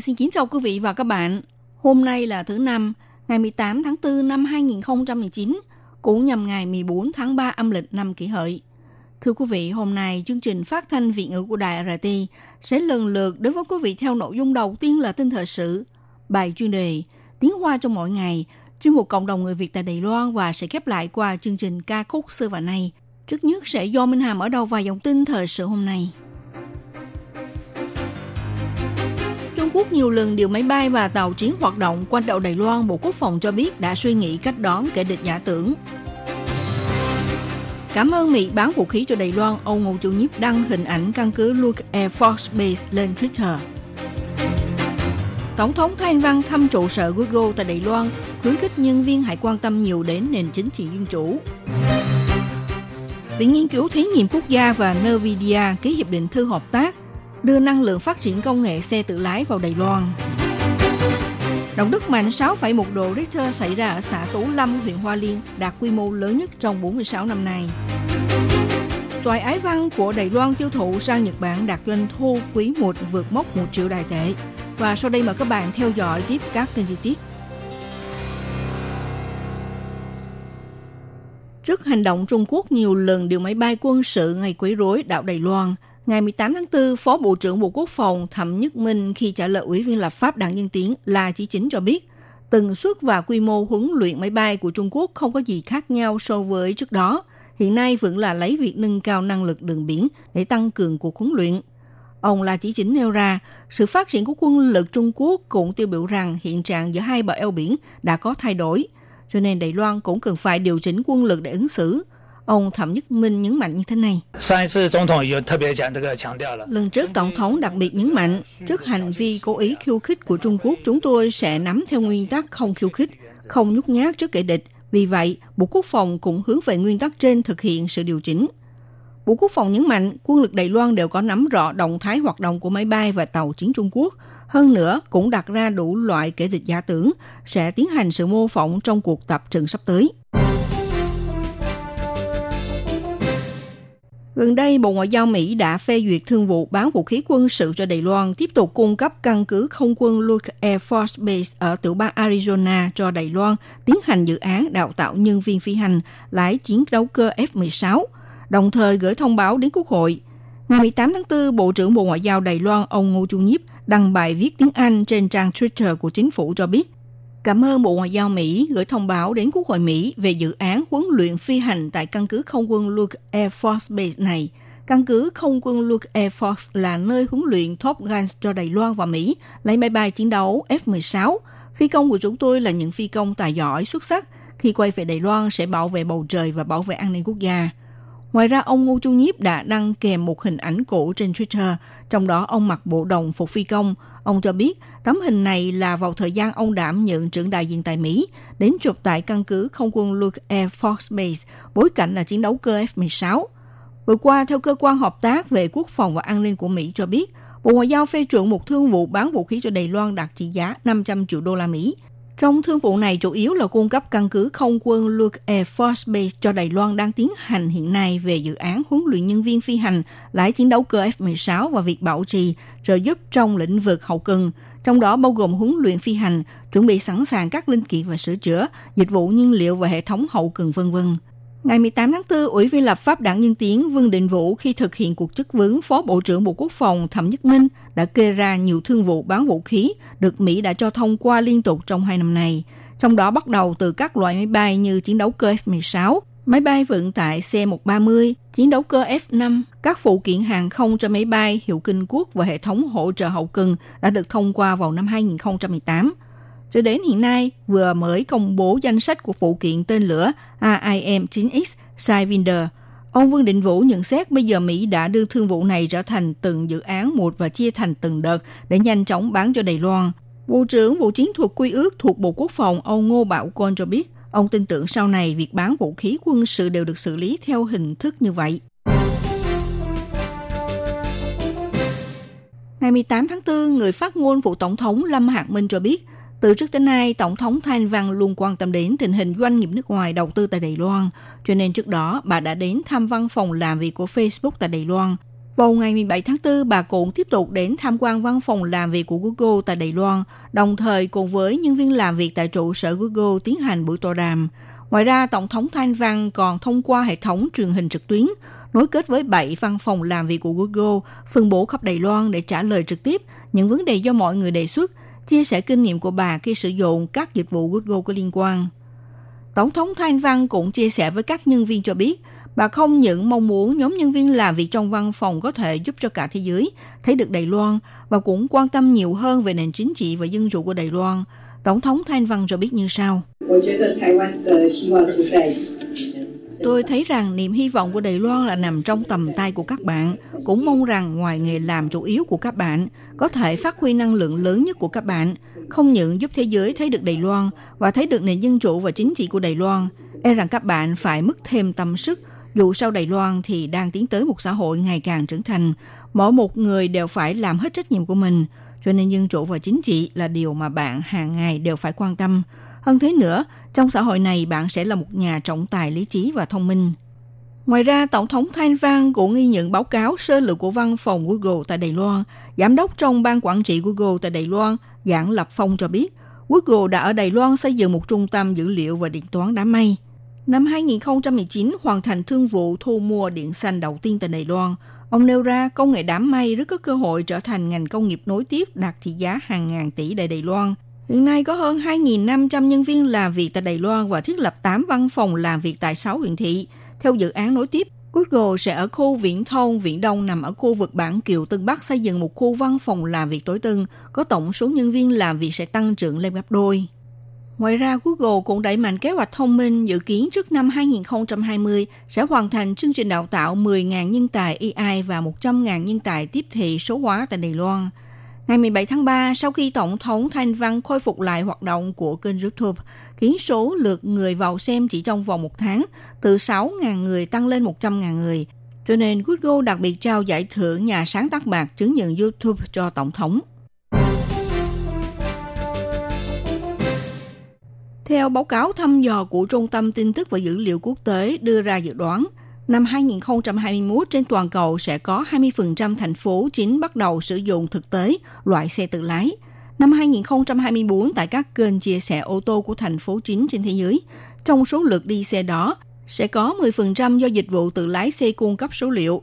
Xin kính chào quý vị và các bạn. Hôm nay là thứ năm, ngày 18 tháng 4 năm 2019, cũng nhằm ngày 14 tháng 3 âm lịch năm kỷ hợi. Thưa quý vị, hôm nay chương trình phát thanh Việt ngữ của Đài RT sẽ lần lượt đối với quý vị theo nội dung đầu tiên là tin thời sự, bài chuyên đề, tiếng hoa trong mỗi ngày, chuyên mục cộng đồng người Việt tại Đài Loan và sẽ khép lại qua chương trình ca khúc xưa và nay. Trước nhất sẽ do Minh hàm ở đầu vài dòng tin thời sự hôm nay. Quốc nhiều lần điều máy bay và tàu chiến hoạt động quanh đảo Đài Loan, Bộ Quốc phòng cho biết đã suy nghĩ cách đón kẻ địch giả tưởng. Cảm ơn Mỹ bán vũ khí cho Đài Loan, ông Ngô Chu Nhiếp đăng hình ảnh căn cứ Luke Air Force Base lên Twitter. Tổng thống Thanh Văn thăm trụ sở Google tại Đài Loan, khuyến khích nhân viên hãy quan tâm nhiều đến nền chính trị dân chủ. Viện Nghiên cứu Thí nghiệm Quốc gia và Nvidia ký hiệp định thư hợp tác đưa năng lượng phát triển công nghệ xe tự lái vào Đài Loan. Động đất mạnh 6,1 độ Richter xảy ra ở xã Tú Lâm, huyện Hoa Liên, đạt quy mô lớn nhất trong 46 năm nay. Xoài ái văn của Đài Loan tiêu thụ sang Nhật Bản đạt doanh thu quý 1 vượt mốc 1 triệu đài tệ. Và sau đây mời các bạn theo dõi tiếp các tin chi tiết. Trước hành động Trung Quốc nhiều lần điều máy bay quân sự ngày quấy rối đảo Đài Loan, ngày 18 tháng 4, Phó Bộ trưởng Bộ Quốc phòng Thẩm Nhất Minh khi trả lời Ủy viên lập pháp Đảng nhân Tiến là chỉ chính cho biết, tần suất và quy mô huấn luyện máy bay của Trung Quốc không có gì khác nhau so với trước đó. Hiện nay vẫn là lấy việc nâng cao năng lực đường biển để tăng cường cuộc huấn luyện. Ông là chỉ chính nêu ra, sự phát triển của quân lực Trung Quốc cũng tiêu biểu rằng hiện trạng giữa hai bờ eo biển đã có thay đổi, cho nên Đài Loan cũng cần phải điều chỉnh quân lực để ứng xử. Ông Thẩm Nhất Minh nhấn mạnh như thế này. Lần trước Tổng thống đặc biệt nhấn mạnh, trước hành vi cố ý khiêu khích của Trung Quốc, chúng tôi sẽ nắm theo nguyên tắc không khiêu khích, không nhút nhát trước kẻ địch. Vì vậy, Bộ Quốc phòng cũng hướng về nguyên tắc trên thực hiện sự điều chỉnh. Bộ Quốc phòng nhấn mạnh quân lực Đài Loan đều có nắm rõ động thái hoạt động của máy bay và tàu chiến Trung Quốc. Hơn nữa, cũng đặt ra đủ loại kẻ địch giả tưởng sẽ tiến hành sự mô phỏng trong cuộc tập trận sắp tới. Gần đây, Bộ Ngoại giao Mỹ đã phê duyệt thương vụ bán vũ khí quân sự cho Đài Loan, tiếp tục cung cấp căn cứ không quân Luke Air Force Base ở tiểu bang Arizona cho Đài Loan tiến hành dự án đào tạo nhân viên phi hành lái chiến đấu cơ F-16, đồng thời gửi thông báo đến Quốc hội. Ngày 18 tháng 4, Bộ trưởng Bộ Ngoại giao Đài Loan ông Ngô Chu Nhiếp đăng bài viết tiếng Anh trên trang Twitter của chính phủ cho biết Cảm ơn Bộ Ngoại giao Mỹ gửi thông báo đến Quốc hội Mỹ về dự án huấn luyện phi hành tại căn cứ không quân Luke Air Force Base này. Căn cứ không quân Luke Air Force là nơi huấn luyện Top Guns cho Đài Loan và Mỹ lấy máy bay chiến đấu F-16. Phi công của chúng tôi là những phi công tài giỏi, xuất sắc. Khi quay về Đài Loan sẽ bảo vệ bầu trời và bảo vệ an ninh quốc gia. Ngoài ra, ông Ngô Chu Nhiếp đã đăng kèm một hình ảnh cũ trên Twitter, trong đó ông mặc bộ đồng phục phi công. Ông cho biết tấm hình này là vào thời gian ông đảm nhận trưởng đại diện tại Mỹ, đến chụp tại căn cứ không quân Luke Air Force Base, bối cảnh là chiến đấu cơ F-16. Vừa qua, theo cơ quan hợp tác về quốc phòng và an ninh của Mỹ cho biết, Bộ Ngoại giao phê chuẩn một thương vụ bán vũ khí cho Đài Loan đạt trị giá 500 triệu đô la Mỹ. Trong thương vụ này chủ yếu là cung cấp căn cứ không quân Luke Air Force Base cho Đài Loan đang tiến hành hiện nay về dự án huấn luyện nhân viên phi hành lái chiến đấu cơ F-16 và việc bảo trì, trợ giúp trong lĩnh vực hậu cần, trong đó bao gồm huấn luyện phi hành, chuẩn bị sẵn sàng các linh kiện và sửa chữa, dịch vụ nhiên liệu và hệ thống hậu cần vân vân. Ngày 18 tháng 4, Ủy viên lập pháp đảng Nhân Tiến Vương Định Vũ khi thực hiện cuộc chất vấn Phó Bộ trưởng Bộ Quốc phòng Thẩm Nhất Minh đã kê ra nhiều thương vụ bán vũ khí được Mỹ đã cho thông qua liên tục trong hai năm này. Trong đó bắt đầu từ các loại máy bay như chiến đấu cơ F-16, máy bay vận tải C-130, chiến đấu cơ F-5, các phụ kiện hàng không cho máy bay hiệu kinh quốc và hệ thống hỗ trợ hậu cần đã được thông qua vào năm 2018 cho đến hiện nay vừa mới công bố danh sách của phụ kiện tên lửa AIM-9X Sidewinder. Ông Vương Định Vũ nhận xét bây giờ Mỹ đã đưa thương vụ này trở thành từng dự án một và chia thành từng đợt để nhanh chóng bán cho Đài Loan. Vụ trưởng Vụ Chiến thuật Quy ước thuộc Bộ Quốc phòng ông Ngô Bảo Côn cho biết, ông tin tưởng sau này việc bán vũ khí quân sự đều được xử lý theo hình thức như vậy. Ngày 18 tháng 4, người phát ngôn vụ Tổng thống Lâm Hạc Minh cho biết, từ trước đến nay, Tổng thống Thanh Văn luôn quan tâm đến tình hình doanh nghiệp nước ngoài đầu tư tại Đài Loan, cho nên trước đó bà đã đến thăm văn phòng làm việc của Facebook tại Đài Loan. Vào ngày 17 tháng 4, bà cũng tiếp tục đến tham quan văn phòng làm việc của Google tại Đài Loan, đồng thời cùng với nhân viên làm việc tại trụ sở Google tiến hành buổi tọa đàm. Ngoài ra, Tổng thống Thanh Văn còn thông qua hệ thống truyền hình trực tuyến, nối kết với 7 văn phòng làm việc của Google, phân bổ khắp Đài Loan để trả lời trực tiếp những vấn đề do mọi người đề xuất, chia sẻ kinh nghiệm của bà khi sử dụng các dịch vụ Google có liên quan. Tổng thống Thanh Văn cũng chia sẻ với các nhân viên cho biết, bà không những mong muốn nhóm nhân viên làm việc trong văn phòng có thể giúp cho cả thế giới thấy được Đài Loan và cũng quan tâm nhiều hơn về nền chính trị và dân chủ của Đài Loan. Tổng thống Thanh Văn cho biết như sau. Tôi thấy rằng niềm hy vọng của Đài Loan là nằm trong tầm tay của các bạn. Cũng mong rằng ngoài nghề làm chủ yếu của các bạn, có thể phát huy năng lượng lớn nhất của các bạn, không những giúp thế giới thấy được Đài Loan và thấy được nền dân chủ và chính trị của Đài Loan. E rằng các bạn phải mất thêm tâm sức, dù sau Đài Loan thì đang tiến tới một xã hội ngày càng trưởng thành. Mỗi một người đều phải làm hết trách nhiệm của mình, cho nên dân chủ và chính trị là điều mà bạn hàng ngày đều phải quan tâm. Hơn thế nữa, trong xã hội này bạn sẽ là một nhà trọng tài lý trí và thông minh. Ngoài ra, Tổng thống Thanh Văn cũng ghi nhận báo cáo sơ lược của văn phòng Google tại Đài Loan. Giám đốc trong ban quản trị Google tại Đài Loan, Giảng Lập Phong cho biết, Google đã ở Đài Loan xây dựng một trung tâm dữ liệu và điện toán đám mây. Năm 2019 hoàn thành thương vụ thu mua điện xanh đầu tiên tại Đài Loan. Ông nêu ra công nghệ đám mây rất có cơ hội trở thành ngành công nghiệp nối tiếp đạt trị giá hàng ngàn tỷ tại Đài Loan – Hiện nay có hơn 2.500 nhân viên làm việc tại Đài Loan và thiết lập 8 văn phòng làm việc tại 6 huyện thị. Theo dự án nối tiếp, Google sẽ ở khu viễn thông Viễn Đông nằm ở khu vực Bản Kiều Tân Bắc xây dựng một khu văn phòng làm việc tối tân, có tổng số nhân viên làm việc sẽ tăng trưởng lên gấp đôi. Ngoài ra, Google cũng đẩy mạnh kế hoạch thông minh dự kiến trước năm 2020 sẽ hoàn thành chương trình đào tạo 10.000 nhân tài AI và 100.000 nhân tài tiếp thị số hóa tại Đài Loan – Ngày 17 tháng 3, sau khi Tổng thống Thanh Văn khôi phục lại hoạt động của kênh YouTube, khiến số lượt người vào xem chỉ trong vòng một tháng từ 6.000 người tăng lên 100.000 người. Cho nên Google đặc biệt trao giải thưởng nhà sáng tác bạc chứng nhận YouTube cho Tổng thống. Theo báo cáo thăm dò của Trung tâm Tin tức và Dữ liệu Quốc tế đưa ra dự đoán, Năm 2021 trên toàn cầu sẽ có 20% thành phố chính bắt đầu sử dụng thực tế loại xe tự lái. Năm 2024 tại các kênh chia sẻ ô tô của thành phố chính trên thế giới, trong số lượt đi xe đó sẽ có 10% do dịch vụ tự lái xe cung cấp số liệu.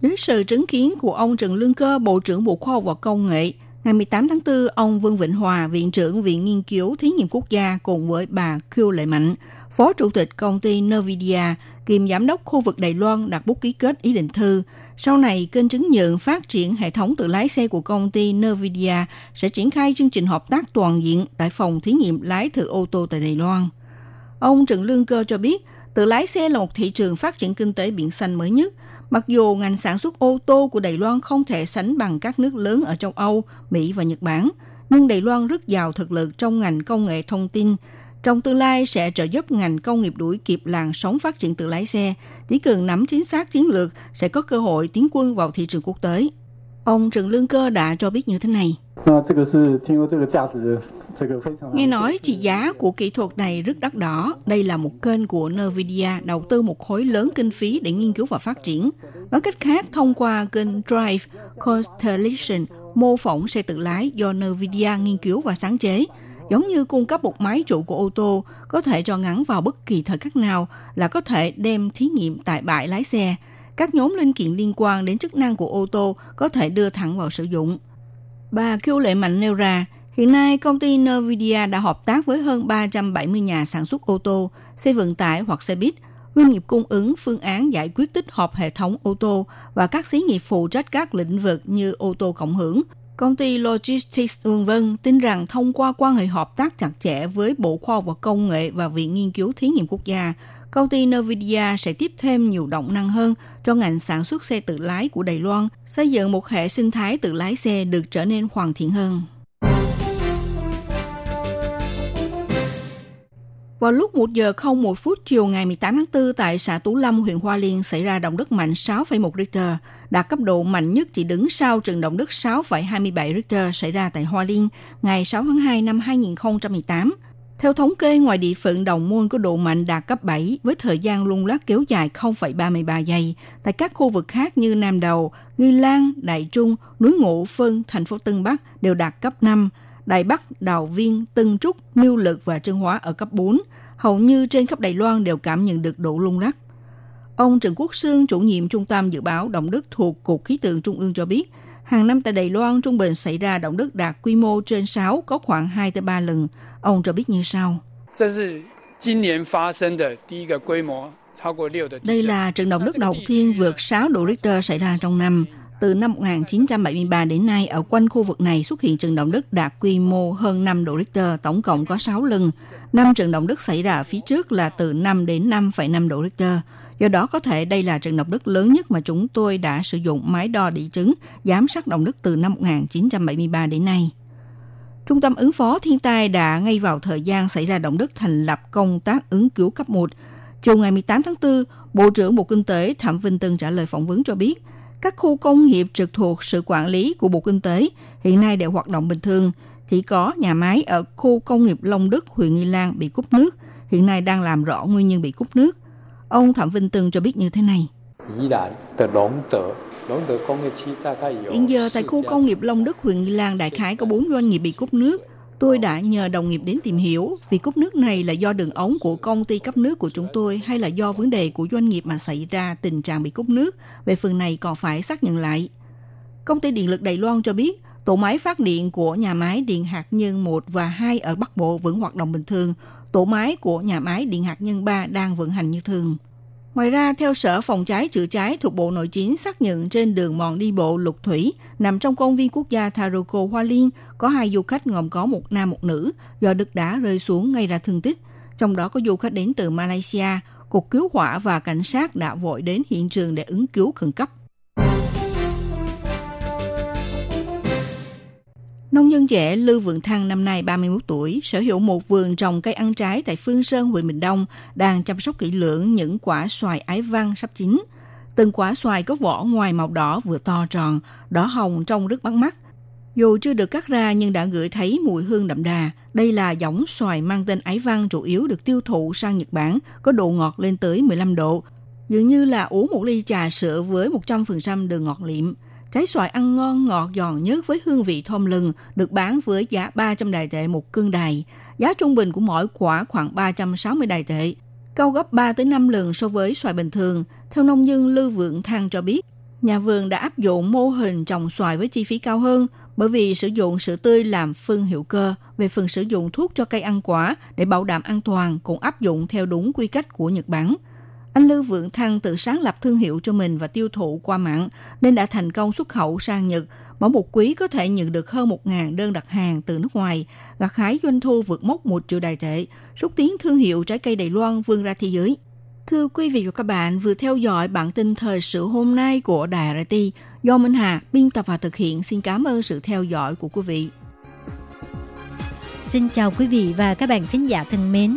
Dưới sự chứng kiến của ông Trần Lương Cơ, Bộ trưởng Bộ Khoa học và Công nghệ, ngày 18 tháng 4, ông Vương Vĩnh Hòa, Viện trưởng Viện Nghiên cứu Thí nghiệm Quốc gia cùng với bà Khiêu Lệ Mạnh, Phó Chủ tịch công ty Nvidia, kiêm giám đốc khu vực Đài Loan đặt bút ký kết ý định thư. Sau này, kênh chứng nhận phát triển hệ thống tự lái xe của công ty Nvidia sẽ triển khai chương trình hợp tác toàn diện tại phòng thí nghiệm lái thử ô tô tại Đài Loan. Ông Trần Lương Cơ cho biết, tự lái xe là một thị trường phát triển kinh tế biển xanh mới nhất. Mặc dù ngành sản xuất ô tô của Đài Loan không thể sánh bằng các nước lớn ở châu Âu, Mỹ và Nhật Bản, nhưng Đài Loan rất giàu thực lực trong ngành công nghệ thông tin, trong tương lai sẽ trợ giúp ngành công nghiệp đuổi kịp làn sóng phát triển tự lái xe. Chỉ cần nắm chính xác chiến lược sẽ có cơ hội tiến quân vào thị trường quốc tế. Ông Trần Lương Cơ đã cho biết như thế này. Nghe nói trị giá của kỹ thuật này rất đắt đỏ. Đây là một kênh của Nvidia đầu tư một khối lớn kinh phí để nghiên cứu và phát triển. Nói cách khác, thông qua kênh Drive Constellation mô phỏng xe tự lái do Nvidia nghiên cứu và sáng chế, giống như cung cấp một máy trụ của ô tô có thể cho ngắn vào bất kỳ thời khắc nào là có thể đem thí nghiệm tại bãi lái xe. Các nhóm linh kiện liên quan đến chức năng của ô tô có thể đưa thẳng vào sử dụng. Bà Kiêu Lệ Mạnh nêu ra, hiện nay công ty Nvidia đã hợp tác với hơn 370 nhà sản xuất ô tô, xe vận tải hoặc xe buýt, doanh nghiệp cung ứng phương án giải quyết tích hợp hệ thống ô tô và các xí nghiệp phụ trách các lĩnh vực như ô tô cộng hưởng, Công ty Logistics vân vân tin rằng thông qua quan hệ hợp tác chặt chẽ với Bộ Khoa học và Công nghệ và Viện Nghiên cứu Thí nghiệm Quốc gia, công ty Nvidia sẽ tiếp thêm nhiều động năng hơn cho ngành sản xuất xe tự lái của Đài Loan, xây dựng một hệ sinh thái tự lái xe được trở nên hoàn thiện hơn. Vào lúc 1 giờ 01 phút chiều ngày 18 tháng 4 tại xã Tú Lâm, huyện Hoa Liên xảy ra động đất mạnh 6,1 Richter, đạt cấp độ mạnh nhất chỉ đứng sau trận động đất 6,27 Richter xảy ra tại Hoa Liên ngày 6 tháng 2 năm 2018. Theo thống kê, ngoài địa phận đồng môn có độ mạnh đạt cấp 7 với thời gian lung lắc kéo dài 0,33 giây. Tại các khu vực khác như Nam Đầu, Nghi Lan, Đại Trung, núi Ngộ, Phân, thành phố Tân Bắc đều đạt cấp 5. Đài Bắc, Đào Viên, Tân Trúc, Miêu Lực và Trân Hóa ở cấp 4. Hầu như trên khắp Đài Loan đều cảm nhận được độ lung lắc. Ông Trần Quốc Sương, chủ nhiệm Trung tâm Dự báo Động đất thuộc Cục Khí tượng Trung ương cho biết, hàng năm tại Đài Loan trung bình xảy ra động đất đạt quy mô trên 6 có khoảng 2 tới 3 lần. Ông cho biết như sau. Đây là trận động đất đầu tiên vượt 6 độ Richter xảy ra trong năm. Từ năm 1973 đến nay, ở quanh khu vực này xuất hiện trận động đất đạt quy mô hơn 5 độ Richter, tổng cộng có 6 lần. Năm trận động đất xảy ra phía trước là từ 5 đến 5,5 độ Richter. Do đó có thể đây là trận động đất lớn nhất mà chúng tôi đã sử dụng máy đo địa chứng giám sát động đất từ năm 1973 đến nay. Trung tâm ứng phó thiên tai đã ngay vào thời gian xảy ra động đất thành lập công tác ứng cứu cấp 1. Chiều ngày 18 tháng 4, Bộ trưởng Bộ Kinh tế Thẩm Vinh Tân trả lời phỏng vấn cho biết, các khu công nghiệp trực thuộc sự quản lý của Bộ Kinh tế hiện nay đều hoạt động bình thường. Chỉ có nhà máy ở khu công nghiệp Long Đức, huyện Nghi Lan bị cúp nước, hiện nay đang làm rõ nguyên nhân bị cúp nước. Ông Thẩm Vinh Tân cho biết như thế này. Hiện giờ tại khu công nghiệp Long Đức, huyện Nghi Lan đại khái có 4 doanh nghiệp bị cúp nước. Tôi đã nhờ đồng nghiệp đến tìm hiểu vì cúp nước này là do đường ống của công ty cấp nước của chúng tôi hay là do vấn đề của doanh nghiệp mà xảy ra tình trạng bị cúp nước. Về phần này còn phải xác nhận lại. Công ty điện lực Đài Loan cho biết, tổ máy phát điện của nhà máy điện hạt nhân 1 và 2 ở Bắc Bộ vẫn hoạt động bình thường. Tổ máy của nhà máy điện hạt nhân 3 đang vận hành như thường. Ngoài ra, theo Sở Phòng cháy chữa cháy thuộc Bộ Nội chính xác nhận trên đường mòn đi bộ Lục Thủy, nằm trong công viên quốc gia Taroko Hoa Liên, có hai du khách gồm có một nam một nữ do đất đá rơi xuống gây ra thương tích. Trong đó có du khách đến từ Malaysia, Cục Cứu hỏa và Cảnh sát đã vội đến hiện trường để ứng cứu khẩn cấp. Nông dân trẻ Lưu Vượng Thăng năm nay 31 tuổi, sở hữu một vườn trồng cây ăn trái tại Phương Sơn, huyện Bình Đông, đang chăm sóc kỹ lưỡng những quả xoài ái văn sắp chín. Từng quả xoài có vỏ ngoài màu đỏ vừa to tròn, đỏ hồng trông rất bắt mắt. Dù chưa được cắt ra nhưng đã ngửi thấy mùi hương đậm đà. Đây là giống xoài mang tên ái văn chủ yếu được tiêu thụ sang Nhật Bản, có độ ngọt lên tới 15 độ. Dường như là uống một ly trà sữa với 100% đường ngọt liệm. Trái xoài ăn ngon, ngọt giòn nhất với hương vị thơm lừng, được bán với giá 300 đài tệ một cân đài. Giá trung bình của mỗi quả khoảng 360 đài tệ, cao gấp 3 tới 5 lần so với xoài bình thường. Theo nông dân Lưu Vượng Thăng cho biết, nhà vườn đã áp dụng mô hình trồng xoài với chi phí cao hơn bởi vì sử dụng sữa tươi làm phân hữu cơ. Về phần sử dụng thuốc cho cây ăn quả để bảo đảm an toàn cũng áp dụng theo đúng quy cách của Nhật Bản. Anh Lưu Vượng Thăng tự sáng lập thương hiệu cho mình và tiêu thụ qua mạng nên đã thành công xuất khẩu sang Nhật. Mỗi một quý có thể nhận được hơn 1.000 đơn đặt hàng từ nước ngoài, gặt hái doanh thu vượt mốc 1 triệu đài tệ, xúc tiến thương hiệu trái cây Đài Loan vươn ra thế giới. Thưa quý vị và các bạn, vừa theo dõi bản tin thời sự hôm nay của Đài RT do Minh Hà biên tập và thực hiện. Xin cảm ơn sự theo dõi của quý vị. Xin chào quý vị và các bạn thính giả thân mến.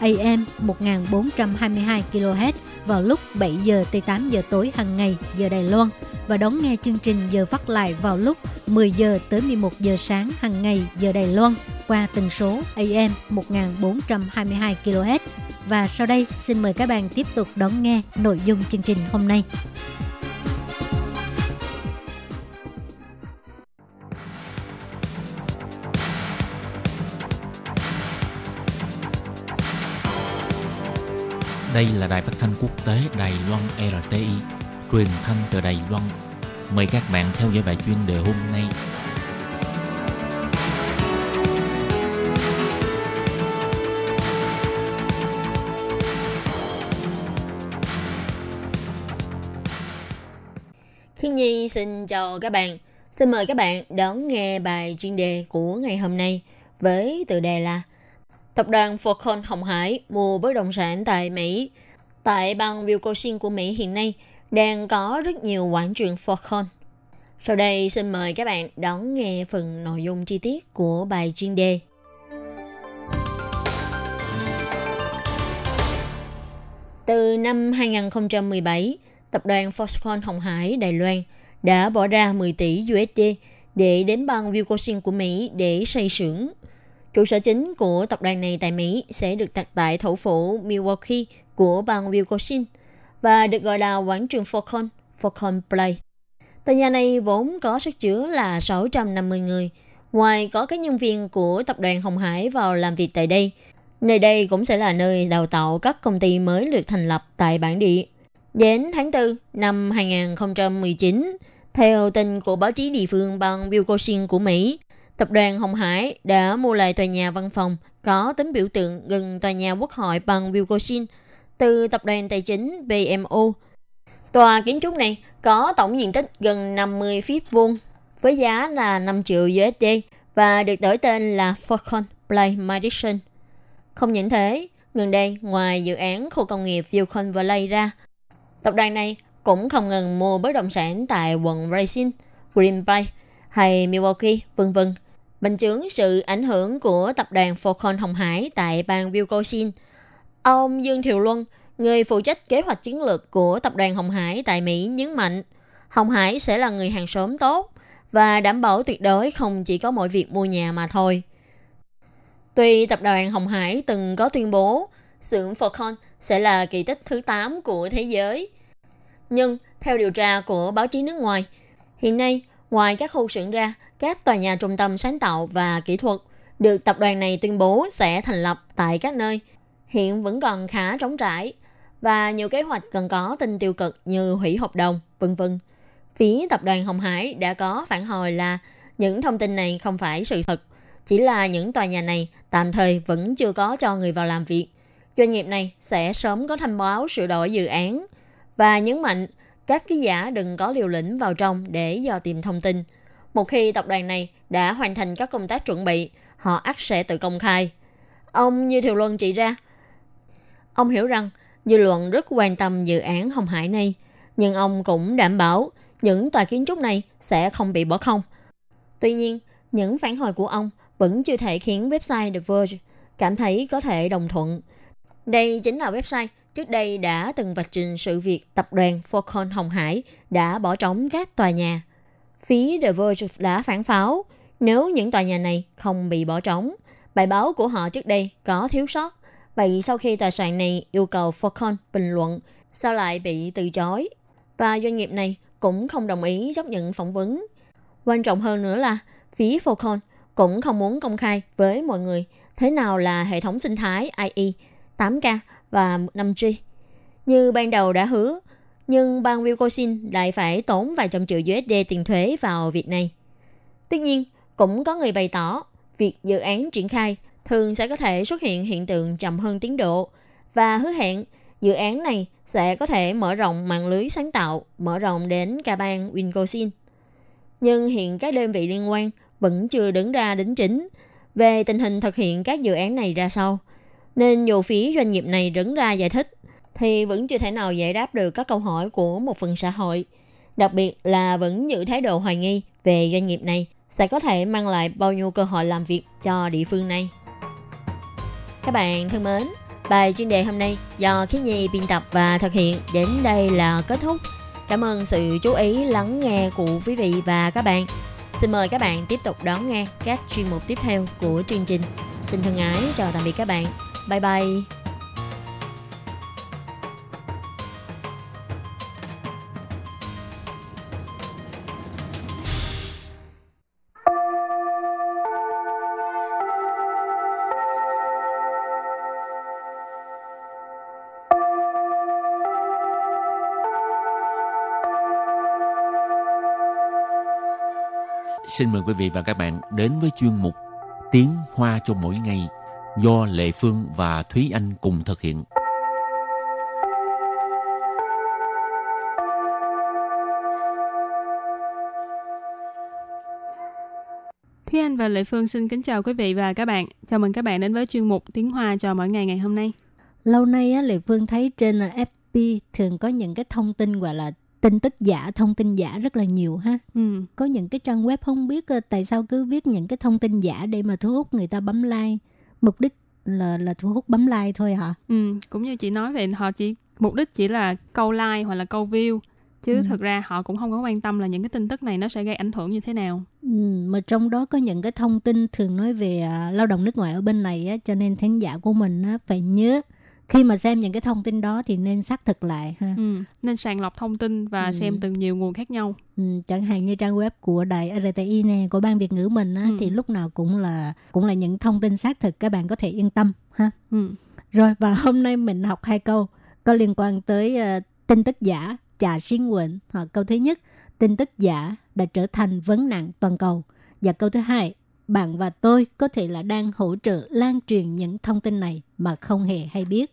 AM 1422 kHz vào lúc 7 giờ tới 8 giờ tối hàng ngày giờ Đài Loan và đón nghe chương trình giờ phát lại vào lúc 10 giờ tới 11 giờ sáng hàng ngày giờ Đài Loan qua tần số AM 1422 kHz Và sau đây, xin mời các bạn tiếp tục đón nghe nội dung chương trình hôm nay. Đây là đài phát thanh quốc tế Đài Loan RTI, truyền thanh từ Đài Loan. Mời các bạn theo dõi bài chuyên đề hôm nay. Thiên Nhi xin chào các bạn. Xin mời các bạn đón nghe bài chuyên đề của ngày hôm nay với tựa đề là Tập đoàn Falcon Hồng Hải mua bất động sản tại Mỹ. Tại bang Wisconsin của Mỹ hiện nay đang có rất nhiều quảng trường Falcon. Sau đây xin mời các bạn đón nghe phần nội dung chi tiết của bài chuyên đề. Từ năm 2017, tập đoàn Foxconn Hồng Hải Đài Loan đã bỏ ra 10 tỷ USD để đến bang Wisconsin của Mỹ để xây xưởng. Trụ sở chính của tập đoàn này tại Mỹ sẽ được đặt tại thủ phủ Milwaukee của bang Wisconsin và được gọi là quảng trường Falcon, Falcon Play. Tòa nhà này vốn có sức chứa là 650 người. Ngoài có các nhân viên của tập đoàn Hồng Hải vào làm việc tại đây, nơi đây cũng sẽ là nơi đào tạo các công ty mới được thành lập tại bản địa. Đến tháng 4 năm 2019, theo tin của báo chí địa phương bang Wisconsin của Mỹ, tập đoàn Hồng Hải đã mua lại tòa nhà văn phòng có tính biểu tượng gần tòa nhà quốc hội bằng Wilcoxin từ tập đoàn tài chính BMO. Tòa kiến trúc này có tổng diện tích gần 50 feet vuông với giá là 5 triệu USD và được đổi tên là Falcon Play Madison. Không những thế, gần đây ngoài dự án khu công nghiệp Falcon Valley ra, tập đoàn này cũng không ngừng mua bất động sản tại quận Racine, Green Bay hay Milwaukee, vân vân. Bình chứng sự ảnh hưởng của tập đoàn Falcon Hồng Hải tại bang Wisconsin. Ông Dương Thiều Luân, người phụ trách kế hoạch chiến lược của tập đoàn Hồng Hải tại Mỹ nhấn mạnh, Hồng Hải sẽ là người hàng xóm tốt và đảm bảo tuyệt đối không chỉ có mọi việc mua nhà mà thôi. Tuy tập đoàn Hồng Hải từng có tuyên bố xưởng Falcon sẽ là kỳ tích thứ 8 của thế giới, nhưng theo điều tra của báo chí nước ngoài, hiện nay ngoài các khu xưởng ra, các tòa nhà trung tâm sáng tạo và kỹ thuật được tập đoàn này tuyên bố sẽ thành lập tại các nơi hiện vẫn còn khá trống trải và nhiều kế hoạch cần có tin tiêu cực như hủy hợp đồng, vân vân. Phía tập đoàn Hồng Hải đã có phản hồi là những thông tin này không phải sự thật, chỉ là những tòa nhà này tạm thời vẫn chưa có cho người vào làm việc. Doanh nghiệp này sẽ sớm có thông báo sửa đổi dự án và nhấn mạnh các ký giả đừng có liều lĩnh vào trong để dò tìm thông tin. Một khi tập đoàn này đã hoàn thành các công tác chuẩn bị, họ ắt sẽ tự công khai. Ông Như Thiều Luân chỉ ra, ông hiểu rằng dư luận rất quan tâm dự án Hồng Hải này, nhưng ông cũng đảm bảo những tòa kiến trúc này sẽ không bị bỏ không. Tuy nhiên, những phản hồi của ông vẫn chưa thể khiến website The Verge cảm thấy có thể đồng thuận. Đây chính là website trước đây đã từng vạch trình sự việc tập đoàn Falcon Hồng Hải đã bỏ trống các tòa nhà. Phía The Verge đã phản pháo nếu những tòa nhà này không bị bỏ trống. Bài báo của họ trước đây có thiếu sót. Vậy sau khi tòa soạn này yêu cầu Falcon bình luận, sao lại bị từ chối? Và doanh nghiệp này cũng không đồng ý chấp nhận phỏng vấn. Quan trọng hơn nữa là phía Falcon cũng không muốn công khai với mọi người thế nào là hệ thống sinh thái IE 8K và 5G. Như ban đầu đã hứa, nhưng bang Wisconsin lại phải tốn vài trăm triệu USD tiền thuế vào việc này. Tuy nhiên, cũng có người bày tỏ việc dự án triển khai thường sẽ có thể xuất hiện hiện tượng chậm hơn tiến độ và hứa hẹn dự án này sẽ có thể mở rộng mạng lưới sáng tạo, mở rộng đến cả bang Wisconsin. Nhưng hiện các đơn vị liên quan vẫn chưa đứng ra đính chính về tình hình thực hiện các dự án này ra sao. Nên dù phía doanh nghiệp này đứng ra giải thích, thì vẫn chưa thể nào giải đáp được các câu hỏi của một phần xã hội. Đặc biệt là vẫn giữ thái độ hoài nghi về doanh nghiệp này sẽ có thể mang lại bao nhiêu cơ hội làm việc cho địa phương này. Các bạn thân mến, bài chuyên đề hôm nay do Khí Nhi biên tập và thực hiện đến đây là kết thúc. Cảm ơn sự chú ý lắng nghe của quý vị và các bạn. Xin mời các bạn tiếp tục đón nghe các chuyên mục tiếp theo của chương trình. Xin thân ái chào tạm biệt các bạn. Bye bye. Xin mời quý vị và các bạn đến với chuyên mục Tiếng Hoa cho mỗi ngày do Lệ Phương và Thúy Anh cùng thực hiện. Thúy Anh và Lệ Phương xin kính chào quý vị và các bạn. Chào mừng các bạn đến với chuyên mục Tiếng Hoa cho mỗi ngày ngày hôm nay. Lâu nay á, Lệ Phương thấy trên FB thường có những cái thông tin gọi là tin tức giả, thông tin giả rất là nhiều ha. Ừ. Có những cái trang web không biết ờ, tại sao cứ viết những cái thông tin giả để mà thu hút người ta bấm like. Mục đích là là thu hút bấm like thôi hả? Ừ, cũng như chị nói vậy họ chỉ mục đích chỉ là câu like hoặc là câu view chứ Ừ. thực ra họ cũng không có quan tâm là những cái tin tức này nó sẽ gây ảnh hưởng như thế nào. Ừ, mà trong đó có những cái thông tin thường nói về à, lao động nước ngoài ở bên này á, cho nên thính giả của mình á, phải nhớ khi mà xem những cái thông tin đó thì nên xác thực lại ha. Ừ, nên sàng lọc thông tin và Ừ. xem từ nhiều nguồn khác nhau. Ừ, chẳng hạn như trang web của đài RTI nè của ban Việt ngữ mình á, Ừ. thì lúc nào cũng là cũng là những thông tin xác thực các bạn có thể yên tâm ha. Ừ. Rồi và hôm nay mình học hai câu có liên quan tới ờ, tin tức giả, trả xin quận. Hoặc câu thứ nhất, tin tức giả đã trở thành vấn nạn toàn cầu. Và câu thứ hai, bạn và tôi có thể là đang hỗ trợ lan truyền những thông tin này mà không hề hay biết.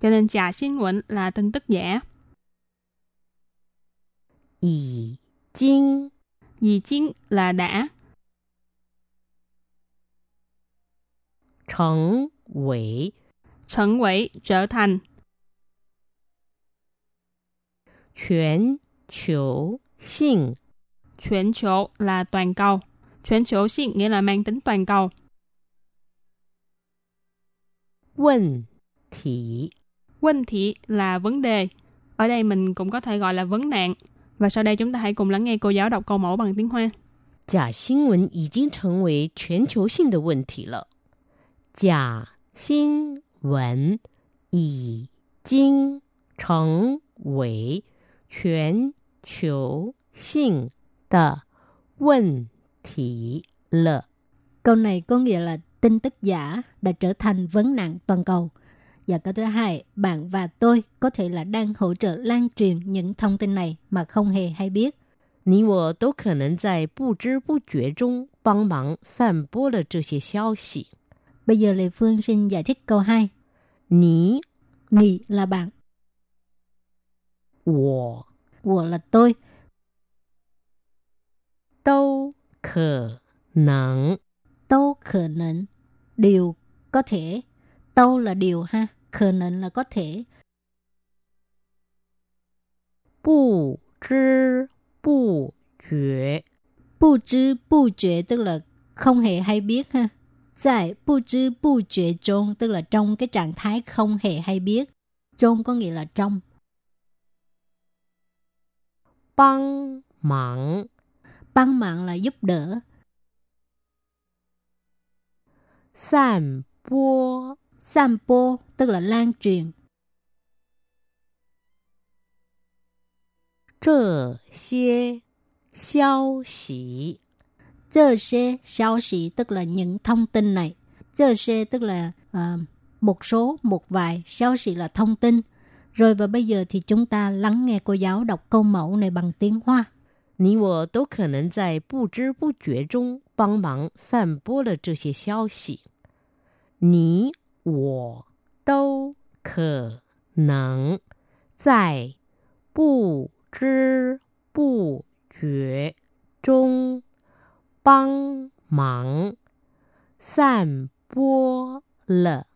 Cho nên giả là tin tức giả. Yì chinh Yì chinh là đã. Thành Wei Thành Wei trở thành. Chuyển chiều sinh Chuyển chiều là toàn cầu. Chuyển chiều sinh nghĩa là mang tính toàn cầu. Vấn thị Vấn thị là vấn đề. Ở đây mình cũng có thể gọi là vấn nạn. Và sau đây chúng ta hãy cùng lắng nghe cô giáo đọc câu mẫu bằng tiếng Hoa. 假新闻已经成为全球性的问题了。假新闻已经成为全球性的问题了。 Câu này có nghĩa là tin tức giả đã trở thành vấn nạn toàn cầu. Và câu thứ hai, bạn và tôi có thể là đang hỗ trợ lan truyền những thông tin này mà không hề hay biết. 你我都可能在不知不觉中帮忙散播了这些消息。 Bây giờ Lê Phương xin giải thích câu 2. 你 Nì là bạn, 我 của là tôi, 都可能 tâu khờ nịnh, điều có thể. Tâu là điều ha, khờ nịnh là có thể. 不知不觉 Bu知bu觉tức là không hề hay biết ha. Tại bu知bu觉中tức là trong cái trạng thái không hề hay biết. Trong có nghĩa là trong. 帮忙 Băng mạng là giúp đỡ. 散播 Sampo tức là lan truyền. 这些消息。 Chơ xe消息tức là những thông tin này. Chơ xe tức là à, một số, một vài.消息là thông tin. Rồi và bây giờ thì chúng ta lắng nghe cô giáo đọc câu mẫu này bằng tiếng Hoa. 你我都可能在不知不觉中帮忙散播了这些消息。你 我都可能在不知不觉中帮忙散播了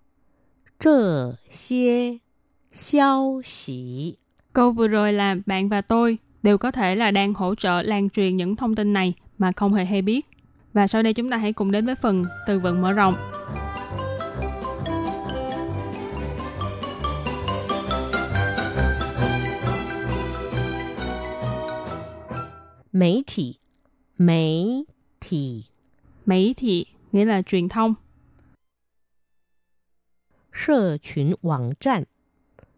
这些消息。 Câu vừa rồi là bạn và tôi đều có thể là đang hỗ trợ lan truyền những thông tin này mà không hề hay biết. Và sau đây chúng ta hãy cùng đến với phần từ vựng mở rộng. 媒体，媒体， Mỹ thị nghĩa là truyền thông. 社群网站，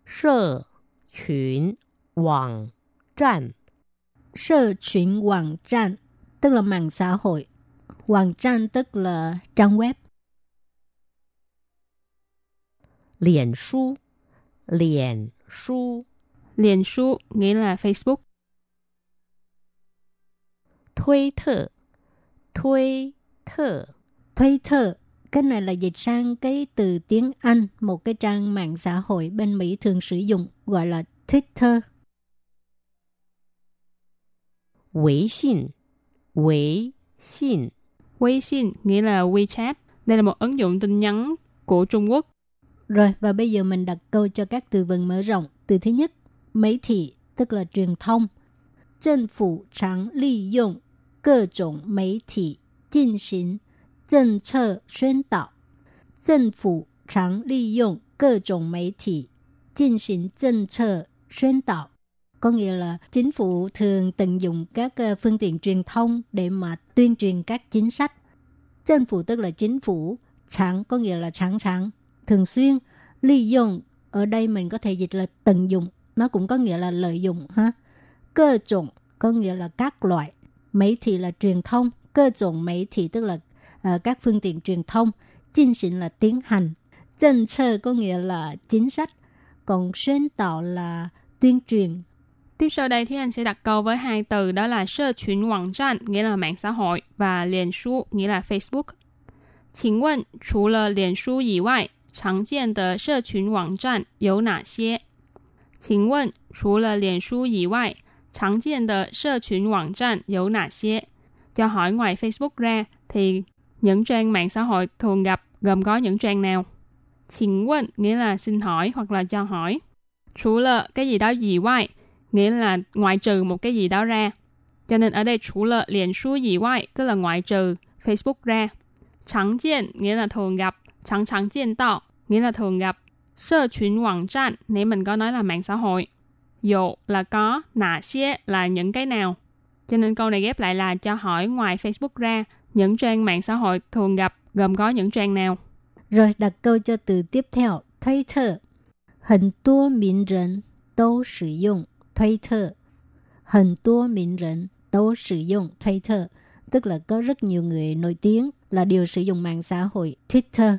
社群网站， Sơ chuyển Hoàng trang tức là mạng xã hội. Hoàng trang tức là trang web. 脸书，脸书， Liền su nghĩa là Facebook. 推特，推特， Twitter cái này là dịch sang cái từ tiếng Anh một cái trang mạng xã hội bên Mỹ thường sử dụng gọi là Twitter. 微信，微信， WeChat nghĩa là WeChat. Đây là một ứng dụng tin nhắn của Trung Quốc. Rồi và bây giờ mình đặt câu cho các từ vựng mở rộng. Từ thứ nhất,媒体 tức là truyền thông. Chính phủ常利用 各种媒体进行政策宣导。政府常利用各种媒体进行政策宣导。Có nghĩa là chính phủ thường tận dụng các ờ, phương tiện truyền thông để mà tuyên truyền các chính sách. Chính phủ tức là chính phủ, chẳng có nghĩa là chẳng chẳng, thường xuyên, ly dụng. Ở đây mình có thể dịch là tận dụng, nó cũng có nghĩa là lợi dụng ha. Cơ trọng có nghĩa là các loại, mấy thì là truyền thông, cơ trọng mấy thì tức là ờ, các phương tiện truyền thông, chính sinh là tiến hành,政策có nghĩa là chính sách, còn xuyên tạo là tuyên truyền Tiếp sau đây Thúy Anh sẽ đặt câu với hai từ đó là sơ chuyển网站 nghĩa là mạng xã hội và liền su nghĩa là Facebook. 请问除了脸书以外，常见的社群网站有哪些？请问除了脸书以外， 常见的社群网站有哪些？Cho hỏi ngoài Facebook ra thì những trang mạng xã hội thường gặp gồm có những trang nào? 请问 nghĩa là xin hỏi hoặc là cho hỏi. 除了 cái gì đó gì ngoài nghĩa là ngoại trừ một cái gì đó ra. Cho nên ở đây chủ là liền số gì ngoại, tức là ngoại trừ Facebook ra.常见nghĩa là thường gặp, chẳng chẳng见到nghĩa là thường gặp. Sơ chuyển网站nếu mình có nói là mạng xã hội. Dụ là có, nà xế là những cái nào. Cho nên câu này ghép lại là cho hỏi ngoài Facebook ra, những trang mạng xã hội thường gặp gồm có những trang nào. Rồi đặt câu cho từ tiếp theo, Twitter. 很多名人都使用推特，很多名人都使用推特，tức là có rất nhiều người nổi tiếng là đều sử dụng mạng xã hội Twitter.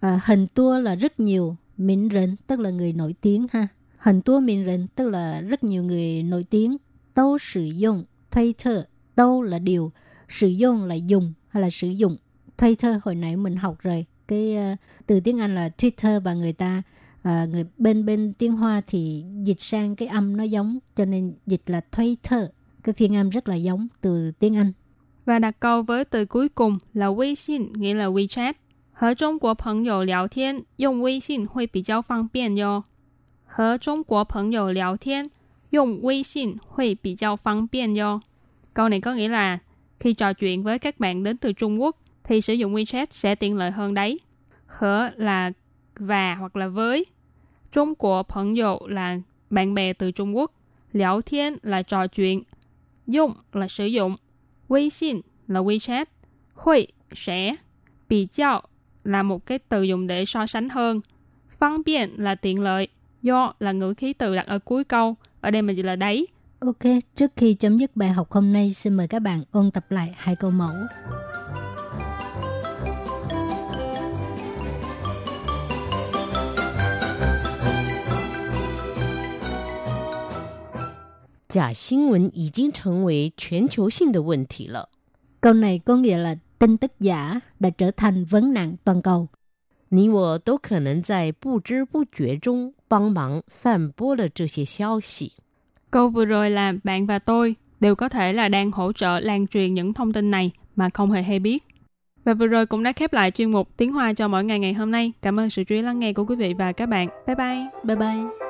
À, hình tua là rất nhiều,名人 tức là người nổi tiếng ha. Hình tua 名人 tức là rất nhiều người nổi tiếng. Đâu sử dụng Twitter, đâu là điều, sử dụng là dùng hay là sử dụng. Twitter hồi nãy mình học rồi, cái uh, từ tiếng Anh là Twitter và người ta à, người bên bên tiếng Hoa thì dịch sang cái âm nó giống cho nên dịch là Twitter cái phiên âm rất là giống từ tiếng Anh Và đặt câu với từ cuối cùng là WeChat nghĩa là WeChat. 和中国朋友聊天用微信会比较方便哟。 和中国朋友聊天用微信会比较方便哟。Câu này có nghĩa là khi trò chuyện với các bạn đến từ Trung Quốc thì sử dụng WeChat sẽ tiện lợi hơn đấy. Hở là và hoặc là với. Trung Quốc 朋友 là bạn bè từ Trung Quốc. Liao thiên là trò chuyện. Dùng là sử dụng. WeChat là WeChat. Hội sẽ. Bị giao là một cái từ dùng để so sánh hơn. Phương tiện là tiện lợi. Do là ngữ khí từ đặt ở cuối câu. Ở đây mình chỉ là đấy. Ok, trước khi chấm dứt bài học hôm nay, xin mời các bạn ôn tập lại hai câu mẫu. 假新闻已经成为全球性的问题了。 Câu này có nghĩa là tin tức giả đã trở thành vấn nạn toàn cầu. 你我都可能在不知不觉中帮忙散播了这些消息。 Câu vừa rồi là bạn và tôi đều có thể là đang hỗ trợ lan truyền những thông tin này mà không hề hay biết. Và vừa rồi cũng đã khép lại chuyên mục Tiếng Hoa cho mỗi ngày ngày hôm nay. Cảm ơn sự chú ý lắng nghe của quý vị và các bạn. Bye bye! Bye bye!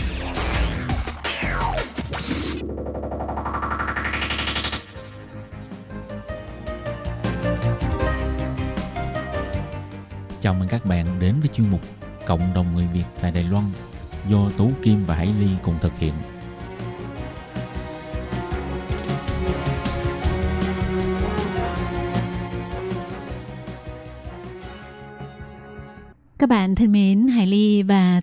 Các bạn đến với chuyên mục Cộng đồng người Việt tại Đài Loan do Tú Kim và Hải Ly cùng thực hiện. Các bạn thân mến,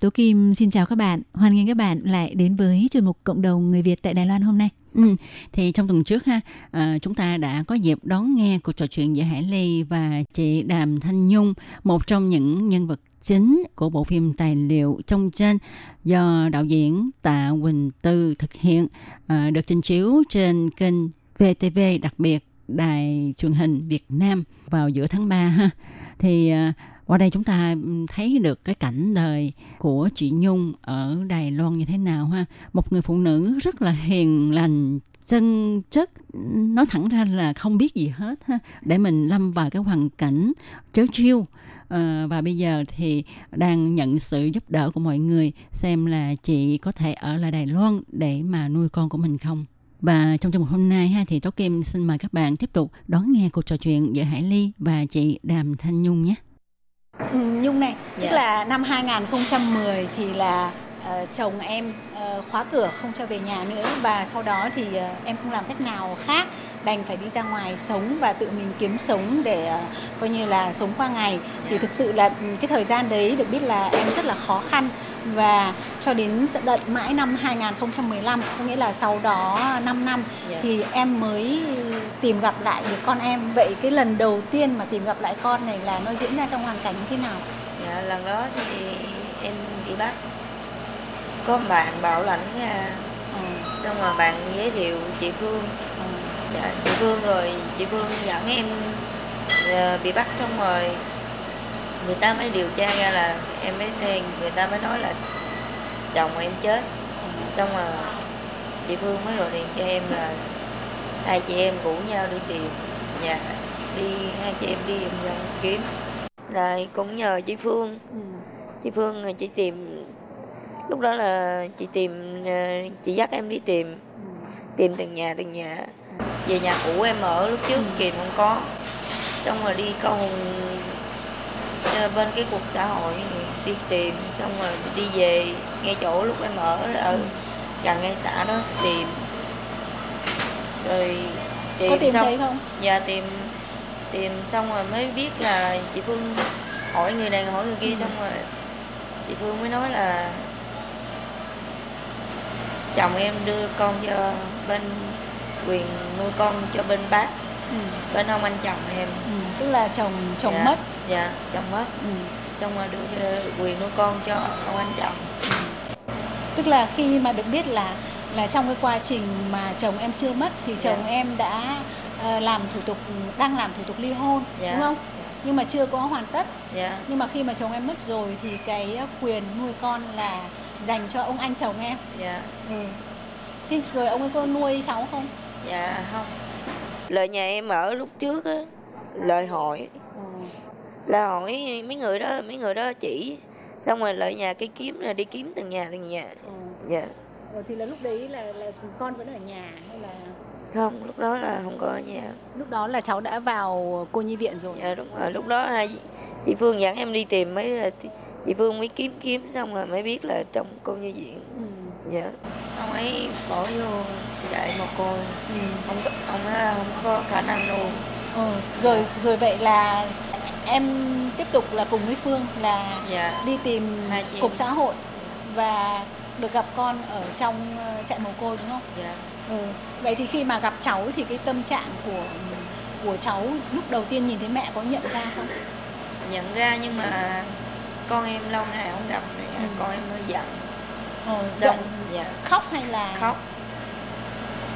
Tố Kim xin chào các bạn. Hoan nghênh các bạn lại đến với chuyên mục Cộng đồng người Việt tại Đài Loan hôm nay. Ừ, thì trong tuần trước ha, à, chúng ta đã có dịp đón nghe cuộc trò chuyện giữa Hải Ly và chị Đàm Thanh Nhung, một trong những nhân vật chính của bộ phim tài liệu trong trên do đạo diễn Tạ Quỳnh Tư thực hiện, à, được trình chiếu trên kênh VTV đặc biệt đài truyền hình Việt Nam vào giữa tháng 3 ha. Thì à, qua đây chúng ta thấy được cái cảnh đời của chị Nhung ở Đài Loan như thế nào ha. Một người phụ nữ rất là hiền lành, chân chất, nói thẳng ra là không biết gì hết ha. Để mình lâm vào cái hoàn cảnh chớ chiêu. À, và bây giờ thì đang nhận sự giúp đỡ của mọi người xem là chị có thể ở lại Đài Loan để mà nuôi con của mình không. Và trong chương mục hôm nay ha thì Tố Kim xin mời các bạn tiếp tục đón nghe cuộc trò chuyện giữa Hải Ly và chị Đàm Thanh Nhung nhé. Ừ, Nhung này, Dạ. tức là năm 2010 thì là ờ, chồng em ờ, khóa cửa không cho về nhà nữa và sau đó thì ờ, em không làm cách nào khác đành phải đi ra ngoài sống và tự mình kiếm sống để ờ, coi như là sống qua ngày. Thì thực sự là ừ, cái thời gian đấy được biết là em rất là khó khăn và cho đến tận mãi năm 2015 có nghĩa là sau đó 5 năm Dạ. thì em mới tìm gặp lại được con em vậy cái lần đầu tiên mà tìm gặp lại con này là nó diễn ra trong hoàn cảnh như thế nào Dạ, lần đó thì em bị bắt có bạn bảo lãnh ra ừ. xong rồi bạn giới thiệu chị Phương Ừ. dạ, chị Phương rồi chị Phương dẫn em ờ, bị bắt xong rồi người ta mới điều tra ra là em mới đen người ta mới nói là chồng em chết. Xong rồi chị Phương mới gọi điện cho em là hai chị em rủ nhau đi tìm nhà đi hai chị em đi vòng vòng kiếm. Rồi cũng nhờ chị Phương. Ừ. chị Phương rồi chị tìm lúc đó là chị tìm ờ, chị dắt em đi tìm tìm từng nhà từng nhà. Về nhà cũ em ở lúc trước kìm không có. Xong rồi đi câu bên cái cuộc xã hội đi tìm xong rồi đi về ngay chỗ lúc em ở ở gần ngay xã đó tìm. Rồi tìm có tìm xong thấy không? Dạ tìm tìm xong rồi mới biết là chị Phương hỏi người này hỏi người kia xong rồi chị Phương mới nói là chồng em đưa con cho bên quyền nuôi con cho bên bác ừ. bên ông anh chồng em Ừ. tức là chồng chồng Dạ, mất dạ chồng mất ừ. xong rồi đưa quyền nuôi con cho ông anh chồng tức là khi mà được biết là là trong cái quá trình mà chồng em chưa mất thì chồng Dạ. em đã ờ, làm thủ tục đang làm thủ tục ly hôn Dạ. đúng không nhưng mà chưa có hoàn tất dạ nhưng mà khi mà chồng em mất rồi thì cái quyền nuôi con là dành cho ông anh chồng em dạ ừ. thế rồi ông ấy có nuôi cháu không dạ không lời nhà em ở lúc trước á lời hỏi. Ừ. là hỏi mấy người đó mấy người đó chỉ xong rồi lại nhà cái kiếm là đi kiếm từng nhà từng nhà. Ừ. dạ. Ờ, thì là lúc đấy là là con vẫn ở nhà hay là? Không lúc đó là không có ở nhà. Lúc đó là cháu đã vào cô nhi viện rồi. Dạ đúng rồi. Lúc đó hai chị phương dẫn em đi tìm mấy là chị phương mới kiếm kiếm xong rồi mới biết là trong cô nhi viện. Ừ. dạ ông ấy bỏ vô dạy một cô Ừ. có ông ấy không có khả năng luôn Ừ. rồi rồi vậy là em tiếp tục là cùng với Phương là dạ đi tìm cục xã hội và được gặp con ở trong ờ, trại mồ côi đúng không? dạ Ừ. Vậy thì khi mà gặp cháu thì cái tâm trạng của của cháu lúc đầu tiên nhìn thấy mẹ có nhận ra không? nhận ra nhưng mà con em lâu ngày không gặp này Ừ. con em mới giận Ờ, xong giận dạ khóc hay là khóc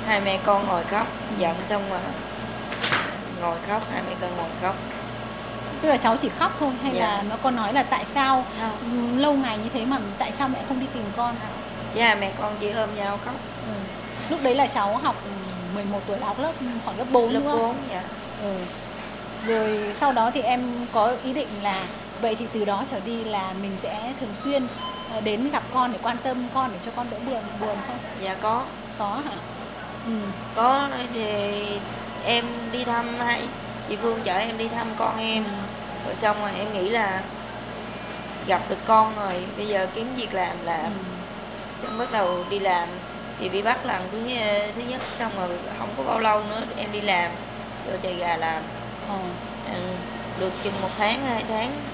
hai mẹ con ngồi khóc giận xong mà ngồi khóc hai mẹ con ngồi khóc tức là cháu chỉ khóc thôi hay Dạ. là nó có nói là tại sao không ừ, lâu ngày như thế mà tại sao mẹ không đi tìm con? chứ hai mẹ con chỉ ôm nhau khóc Ừ. Lúc đấy là cháu học ừ, 11 tuổi học lớp khoảng lớp 4 lớp đúng không? bốn dạ Ừ. Rồi sau đó thì em có ý định là vậy thì từ đó trở đi là mình sẽ thường xuyên đến gặp con để quan tâm con để cho con đỡ buồn buồn không? Dạ có. Có hả? Ừ. có thì em đi thăm hay chị Phương chở em đi thăm con em. Rồi xong rồi em nghĩ là gặp được con rồi bây giờ kiếm việc làm làm xong bắt đầu đi làm. Thì bị bắt lần thứ thứ nhất xong rồi không có bao lâu nữa em đi làm vô chạy gà làm. Ờ. Ừ, được chừng một tháng hai tháng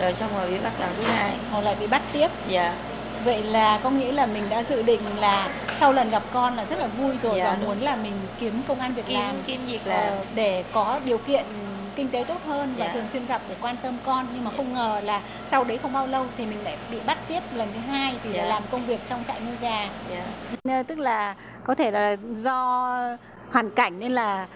rồi xong rồi bị bắt lần thứ hai. Họ lại bị bắt tiếp. Dạ. Vậy là có nghĩa là mình đã dự định là sau lần gặp con là rất là vui rồi Dạ, và đúng. muốn là mình kiếm công ăn việc kiếm làm kiếm việc làm. ờ, để có điều kiện kinh tế tốt hơn và Dạ. thường xuyên gặp để quan tâm con. Nhưng mà không ngờ là sau đấy không bao lâu thì mình lại bị bắt tiếp lần thứ hai vì là Dạ. làm công việc trong trại nuôi gà. Dạ. Ờ, tức là có thể là do hoàn cảnh nên là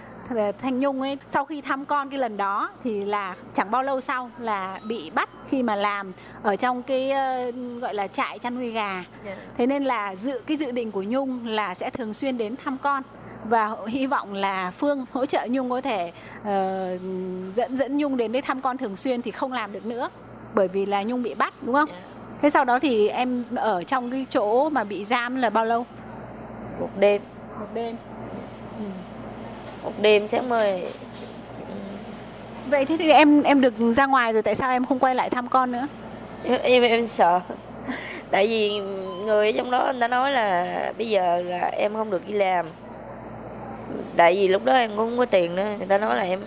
Thanh Nhung ấy sau khi thăm con cái lần đó thì là chẳng bao lâu sau là bị bắt khi mà làm ở trong cái ờ, gọi là trại chăn nuôi gà. dạ Thế nên là dự cái dự định của Nhung là sẽ thường xuyên đến thăm con và hy vọng là Phương hỗ trợ Nhung có thể ờ, dẫn dẫn Nhung đến đây thăm con thường xuyên thì không làm được nữa bởi vì là Nhung bị bắt đúng không? dạ. Thế sau đó thì em ở trong cái chỗ mà bị giam là bao lâu? một đêm Một đêm. Một đêm sáng mời. Vậy thế thì em em được ra ngoài rồi tại sao em không quay lại thăm con nữa? em em, em sợ. Tại vì người ở trong đó người ta nói là bây giờ là em không được đi làm. Tại vì lúc đó em cũng không có tiền nữa người ta nói là em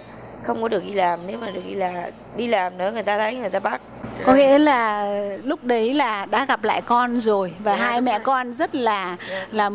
không có được đi làm nếu mà được đi làm đi làm nữa người ta thấy người ta bắt Có nghĩa là lúc đấy là đã gặp lại con rồi và Dạ, hai mẹ rồi. con rất là Dạ. là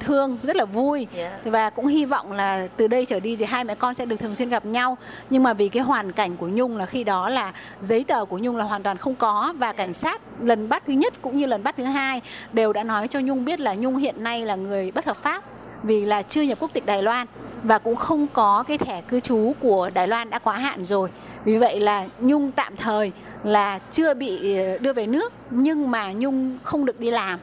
thương, rất là vui. Dạ. Và cũng hy vọng là từ đây trở đi thì hai mẹ con sẽ được thường xuyên gặp nhau. Nhưng mà vì cái hoàn cảnh của Nhung là khi đó là giấy tờ của Nhung là hoàn toàn không có và cảnh sát lần bắt thứ nhất cũng như lần bắt thứ hai đều đã nói cho Nhung biết là Nhung hiện nay là người bất hợp pháp vì là chưa nhập quốc tịch Đài Loan và cũng không có cái thẻ cư trú của Đài Loan đã quá hạn rồi. Vì vậy là Nhung tạm thời là chưa bị ờ, đưa về nước nhưng mà Nhung không được đi làm.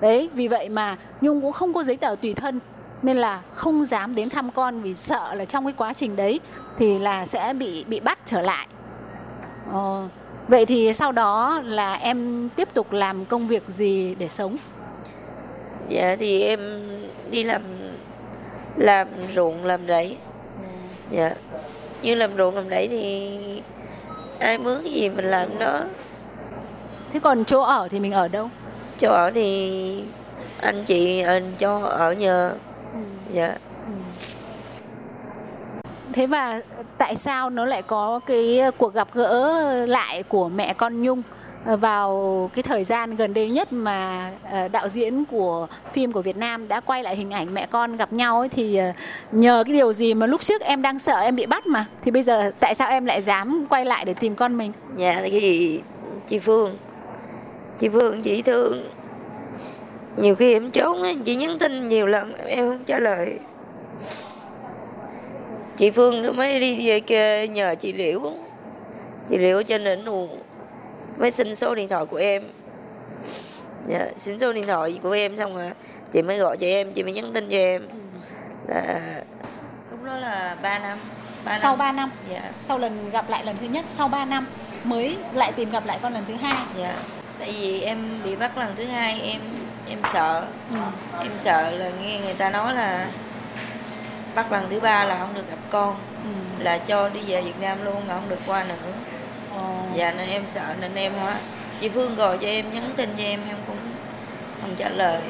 Đấy, vì vậy mà Nhung cũng không có giấy tờ tùy thân nên là không dám đến thăm con vì sợ là trong cái quá trình đấy thì là sẽ bị bị bắt trở lại. Ờ, vậy thì sau đó là em tiếp tục làm công việc gì để sống? dạ thì em đi làm làm ruộng làm rẫy. Dạ. Như làm ruộng làm rẫy thì ai mướn cái gì mình làm đó. Thế còn chỗ ở thì mình ở đâu? chỗ ở thì anh chị anh cho ở nhờ. Dạ. Thế và tại sao nó lại có cái cuộc gặp gỡ lại của mẹ con Nhung Ờ, vào cái thời gian gần đây nhất mà ờ, đạo diễn của phim của Việt Nam đã quay lại hình ảnh mẹ con gặp nhau ấy thì ờ, nhờ cái điều gì mà lúc trước em đang sợ em bị bắt mà? Thì bây giờ tại sao em lại dám quay lại để tìm con mình? dạ cái gì chị Phương chị Phương chị thương. Nhiều khi em trốn ấy, chị nhắn tin nhiều lần em không trả lời. Chị Phương mới đi về kia nhờ chị Liễu. Chị Liễu cho nên buồn mới xin số điện thoại của em dạ, xin số điện thoại của em xong rồi chị mới gọi cho em chị mới nhắn tin cho em là lúc đó là 3 năm ba Sau năm. 3 năm, dạ sau lần gặp lại lần thứ nhất sau 3 năm mới lại tìm gặp lại con lần thứ hai. dạ tại vì em bị bắt lần thứ hai em em sợ Ừ. em sợ là nghe người ta nói là bắt lần thứ ba là không được gặp con Ừ. là cho đi về Việt Nam luôn là không được qua nữa. Dạ nên em sợ nên em hóa chị Phương gọi cho em nhắn tin cho em em cũng không trả lời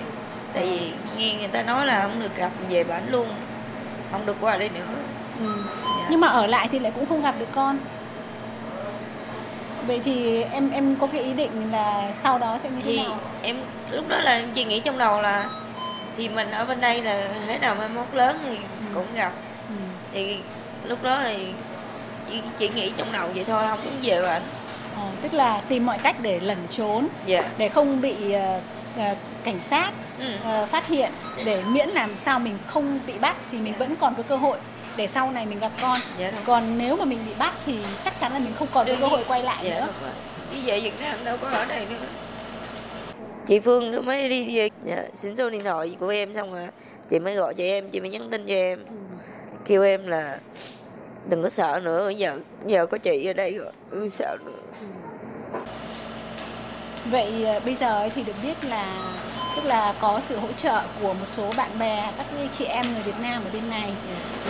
tại vì nghe người ta nói là không được gặp về bản luôn không được qua đây nữa Ừ. Dạ. Nhưng mà ở lại thì lại cũng không gặp được con. Vậy thì em em có cái ý định là sau đó sẽ như thế thì nào? em lúc đó là em chỉ nghĩ trong đầu là thì mình ở bên đây là thế nào mai mốt lớn thì cũng gặp Ừ. thì lúc đó thì chỉ chỉ nghĩ trong đầu vậy thôi không muốn về bệnh. Ờ, tức là tìm mọi cách để lẩn trốn dạ. để không bị ờ, cảnh sát ừ. ờ, phát hiện để miễn làm sao mình không bị bắt thì mình vẫn còn có cơ hội để sau này mình gặp con. dạ đúng. Còn nếu mà mình bị bắt thì chắc chắn là mình không còn Đương cơ hội quay lại dạ nữa. đi về Việt Nam đâu có ở đây nữa. Chị Phương nó mới đi về. Dạ, xin số điện thoại của em xong rồi. Chị mới gọi cho em chị mới nhắn tin cho em. Kêu em là đừng có sợ nữa giờ giờ có chị ở đây rồi không sợ nữa. Vậy ờ, bây giờ thì được biết là tức là có sự hỗ trợ của một số bạn bè các chị em người Việt Nam ở bên này.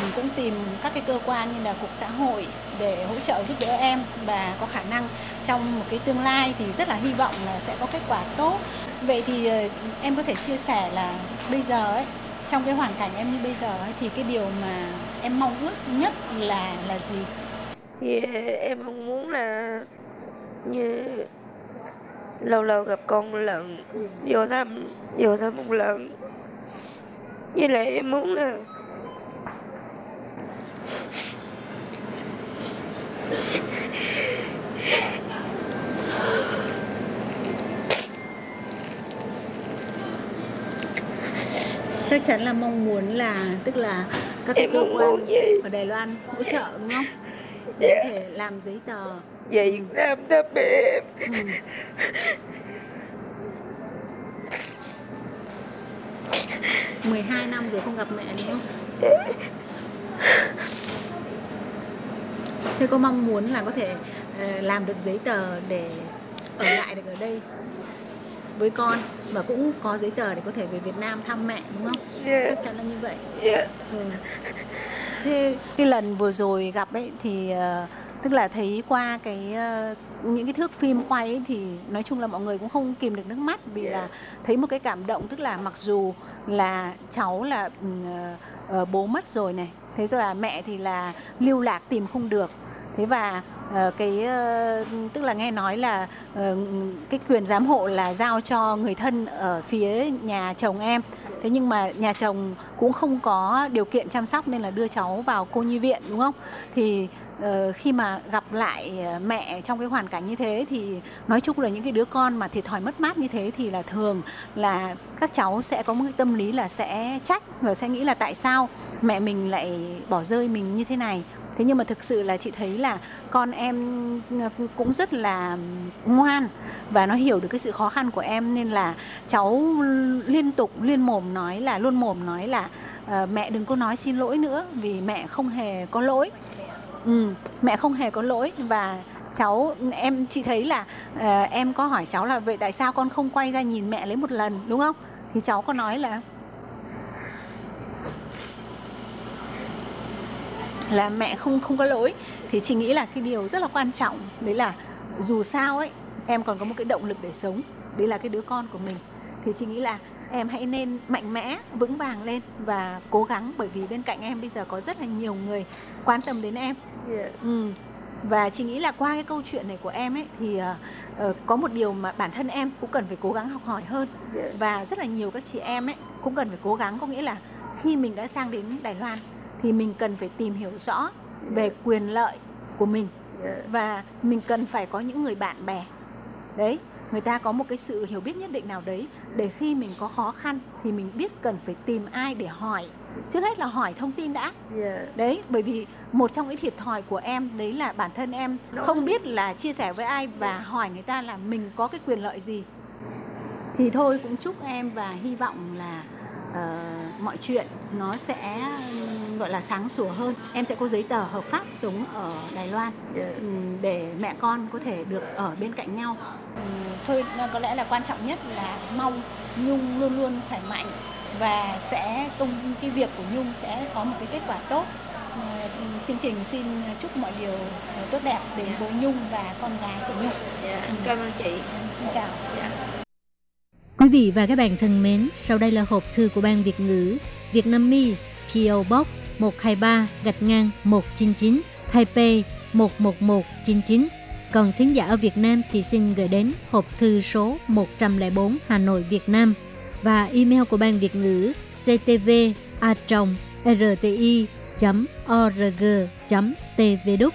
Mình cũng tìm các cái cơ quan như là cục xã hội để hỗ trợ giúp đỡ em và có khả năng trong một cái tương lai thì rất là hy vọng là sẽ có kết quả tốt. Vậy thì ờ, em có thể chia sẻ là bây giờ ấy trong cái hoàn cảnh em như bây giờ ấy, thì cái điều mà em mong ước nhất là là gì? Thì ờ, em mong muốn là như lâu lâu gặp con một lần vô thăm vô thăm một lần. Với lại em muốn là chắc chắn là mong muốn là tức là các cái cơ quan ở Đài Loan hỗ trợ đúng không để có thể làm giấy tờ về Việt Nam thăm em Ừ. Ừ. 12 năm rồi không gặp mẹ đúng không? Thế có mong muốn là có thể ờ, làm được giấy tờ để ở lại được ở đây với con và cũng có giấy tờ để có thể về Việt Nam thăm mẹ đúng không? Dạ. Chắc chắn là như vậy. dạ Ừ. Thế cái lần vừa rồi gặp ấy thì ờ, tức là thấy qua cái ờ, những cái thước phim quay ấy thì nói chung là mọi người cũng không kìm được nước mắt vì là thấy một cái cảm động tức là mặc dù là cháu là ừ, ờ, bố mất rồi này thế rồi là mẹ thì là lưu lạc tìm không được thế và Ờ, cái ờ, tức là nghe nói là ờ, cái quyền giám hộ là giao cho người thân ở phía nhà chồng em. Thế nhưng mà nhà chồng cũng không có điều kiện chăm sóc nên là đưa cháu vào cô nhi viện, đúng không? Thì khi mà gặp lại mẹ trong cái hoàn cảnh như thế thì nói chung là những cái đứa con mà thiệt thòi mất mát như thế thì là thường là các cháu sẽ có một cái tâm lý là sẽ trách và sẽ nghĩ là tại sao mẹ mình lại bỏ rơi mình như thế này thế nhưng mà thực sự là chị thấy là con em ờ, cũng rất là ngoan và nó hiểu được cái sự khó khăn của em nên là cháu liên tục liên mồm nói là luôn mồm nói là ờ, mẹ đừng có nói xin lỗi nữa vì mẹ không hề có lỗi. Ừ, mẹ không hề có lỗi và cháu em chị thấy là uh, em có hỏi cháu là vậy tại sao con không quay ra nhìn mẹ lấy một lần? Đúng không? Thì cháu có nói là là mẹ không không có lỗi. Thì chị nghĩ là cái điều rất là quan trọng đấy là dù sao ấy em còn có một cái động lực để sống đấy là cái đứa con của mình. Thì chị nghĩ là em hãy nên mạnh mẽ vững vàng lên và cố gắng bởi vì bên cạnh em bây giờ có rất là nhiều người quan tâm đến em. Dạ Ừ. Và chị nghĩ là qua cái câu chuyện này của em ấy thì ờ, có một điều mà bản thân em cũng cần phải cố gắng học hỏi hơn. Dạ và rất là nhiều các chị em ấy cũng cần phải cố gắng có nghĩa là khi mình đã sang đến Đài Loan thì mình cần phải tìm hiểu rõ về quyền lợi của mình. Và mình cần phải có những người bạn bè. Đấy người ta có một cái sự hiểu biết nhất định nào đấy. Để khi mình có khó khăn thì mình biết cần phải tìm ai để hỏi. Trước hết là hỏi thông tin đã. Đấy bởi vì một trong cái thiệt thòi của em đấy là bản thân em không biết là chia sẻ với ai và hỏi người ta là mình có cái quyền lợi gì. Thì thôi cũng chúc em và hy vọng là ờ, mọi chuyện nó sẽ gọi là sáng sủa hơn. Em sẽ có giấy tờ hợp pháp sống ở Đài Loan ừm, để mẹ con có thể được ở bên cạnh nhau. Thôi có lẽ là quan trọng nhất là mong Nhung luôn luôn khỏe mạnh và sẽ công cái việc của Nhung sẽ có một cái kết quả tốt. Ờ, chương trình xin chúc mọi điều ờ, tốt đẹp đến với Nhung và con gái của Nhung. Dạ cảm ơn chị. Xin chào. Dạ Quý vị và các bạn thân mến, sau đây là hộp thư của Ban Việt ngữ Vietnamese PO Box 123 gạch ngang 199 Taipei 11199. Còn thính giả ở Việt Nam thì xin gửi đến hộp thư số 104 Hà Nội Việt Nam và email của Ban Việt ngữ ctv a rti org tv đúc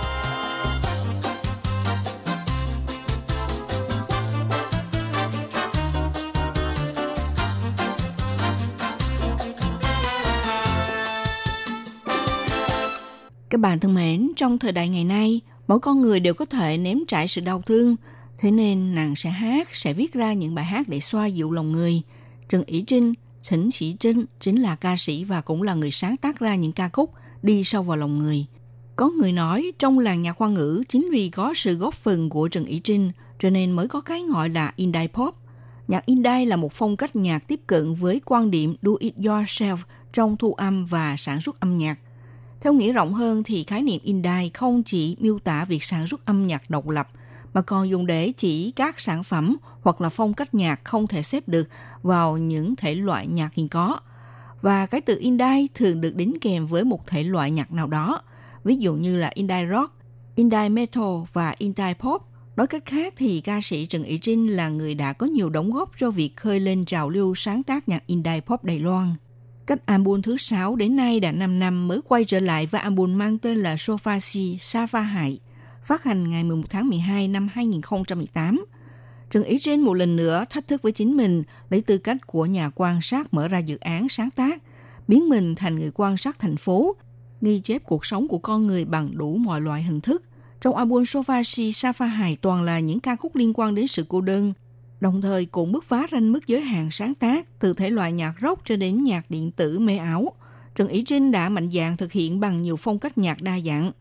Các bạn thân mến, trong thời đại ngày nay, mỗi con người đều có thể nếm trải sự đau thương. Thế nên nàng sẽ hát, sẽ viết ra những bài hát để xoa dịu lòng người. Trần Ý Trinh, Trịnh Sĩ Trinh chính là ca sĩ và cũng là người sáng tác ra những ca khúc đi sâu vào lòng người. Có người nói trong làng nhạc hoa ngữ chính vì có sự góp phần của Trần Ý Trinh cho nên mới có cái gọi là Indie Pop. Nhạc Indie là một phong cách nhạc tiếp cận với quan điểm do it yourself trong thu âm và sản xuất âm nhạc – theo nghĩa rộng hơn thì khái niệm indie không chỉ miêu tả việc sản xuất âm nhạc độc lập, mà còn dùng để chỉ các sản phẩm hoặc là phong cách nhạc không thể xếp được vào những thể loại nhạc hiện có. Và cái từ indie thường được đính kèm với một thể loại nhạc nào đó, ví dụ như là indie rock, indie metal và indie pop. Nói cách khác thì ca sĩ Trần Ý Trinh là người đã có nhiều đóng góp cho việc khơi lên trào lưu sáng tác nhạc indie pop Đài Loan. Cách album thứ 6 đến nay đã 5 năm mới quay trở lại và album mang tên là Sofa Si Sa Hải, phát hành ngày 11 tháng 12 năm 2018. Trần Ý Trinh một lần nữa thách thức với chính mình lấy tư cách của nhà quan sát mở ra dự án sáng tác, biến mình thành người quan sát thành phố, ghi chép cuộc sống của con người bằng đủ mọi loại hình thức. Trong album Sofa Si Sa Hải toàn là những ca khúc liên quan đến sự cô đơn, đồng thời cũng bứt phá ranh mức giới hạn sáng tác từ thể loại nhạc rock cho đến nhạc điện tử mê ảo. Trần Ý Trinh đã mạnh dạn thực hiện bằng nhiều phong cách nhạc đa dạng.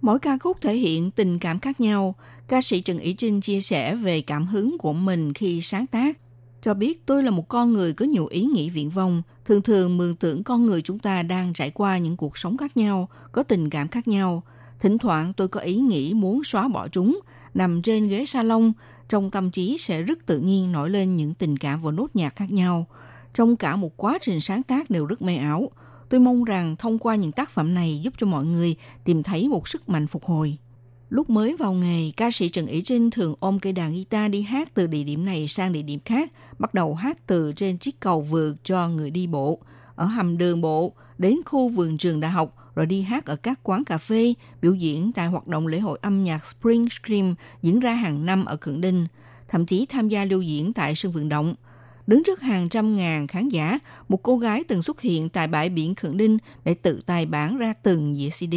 Mỗi ca khúc thể hiện tình cảm khác nhau. Ca sĩ Trần Ý Trinh chia sẻ về cảm hứng của mình khi sáng tác. Cho biết tôi là một con người có nhiều ý nghĩ viễn vông, thường thường mường tưởng con người chúng ta đang trải qua những cuộc sống khác nhau, có tình cảm khác nhau. Thỉnh thoảng tôi có ý nghĩ muốn xóa bỏ chúng, nằm trên ghế salon, trong tâm trí sẽ rất tự nhiên nổi lên những tình cảm và nốt nhạc khác nhau. Trong cả một quá trình sáng tác đều rất mê ảo. Tôi mong rằng thông qua những tác phẩm này giúp cho mọi người tìm thấy một sức mạnh phục hồi. Lúc mới vào nghề, ca sĩ Trần Ý Trinh thường ôm cây đàn guitar đi hát từ địa điểm này sang địa điểm khác, bắt đầu hát từ trên chiếc cầu vượt cho người đi bộ, ở hầm đường bộ, đến khu vườn trường đại học, rồi đi hát ở các quán cà phê, biểu diễn tại hoạt động lễ hội âm nhạc Spring Stream diễn ra hàng năm ở Cượng Đinh, thậm chí tham gia lưu diễn tại sân vận động. Đứng trước hàng trăm ngàn khán giả, một cô gái từng xuất hiện tại bãi biển Khượng Đinh để tự tài bán ra từng dĩa CD,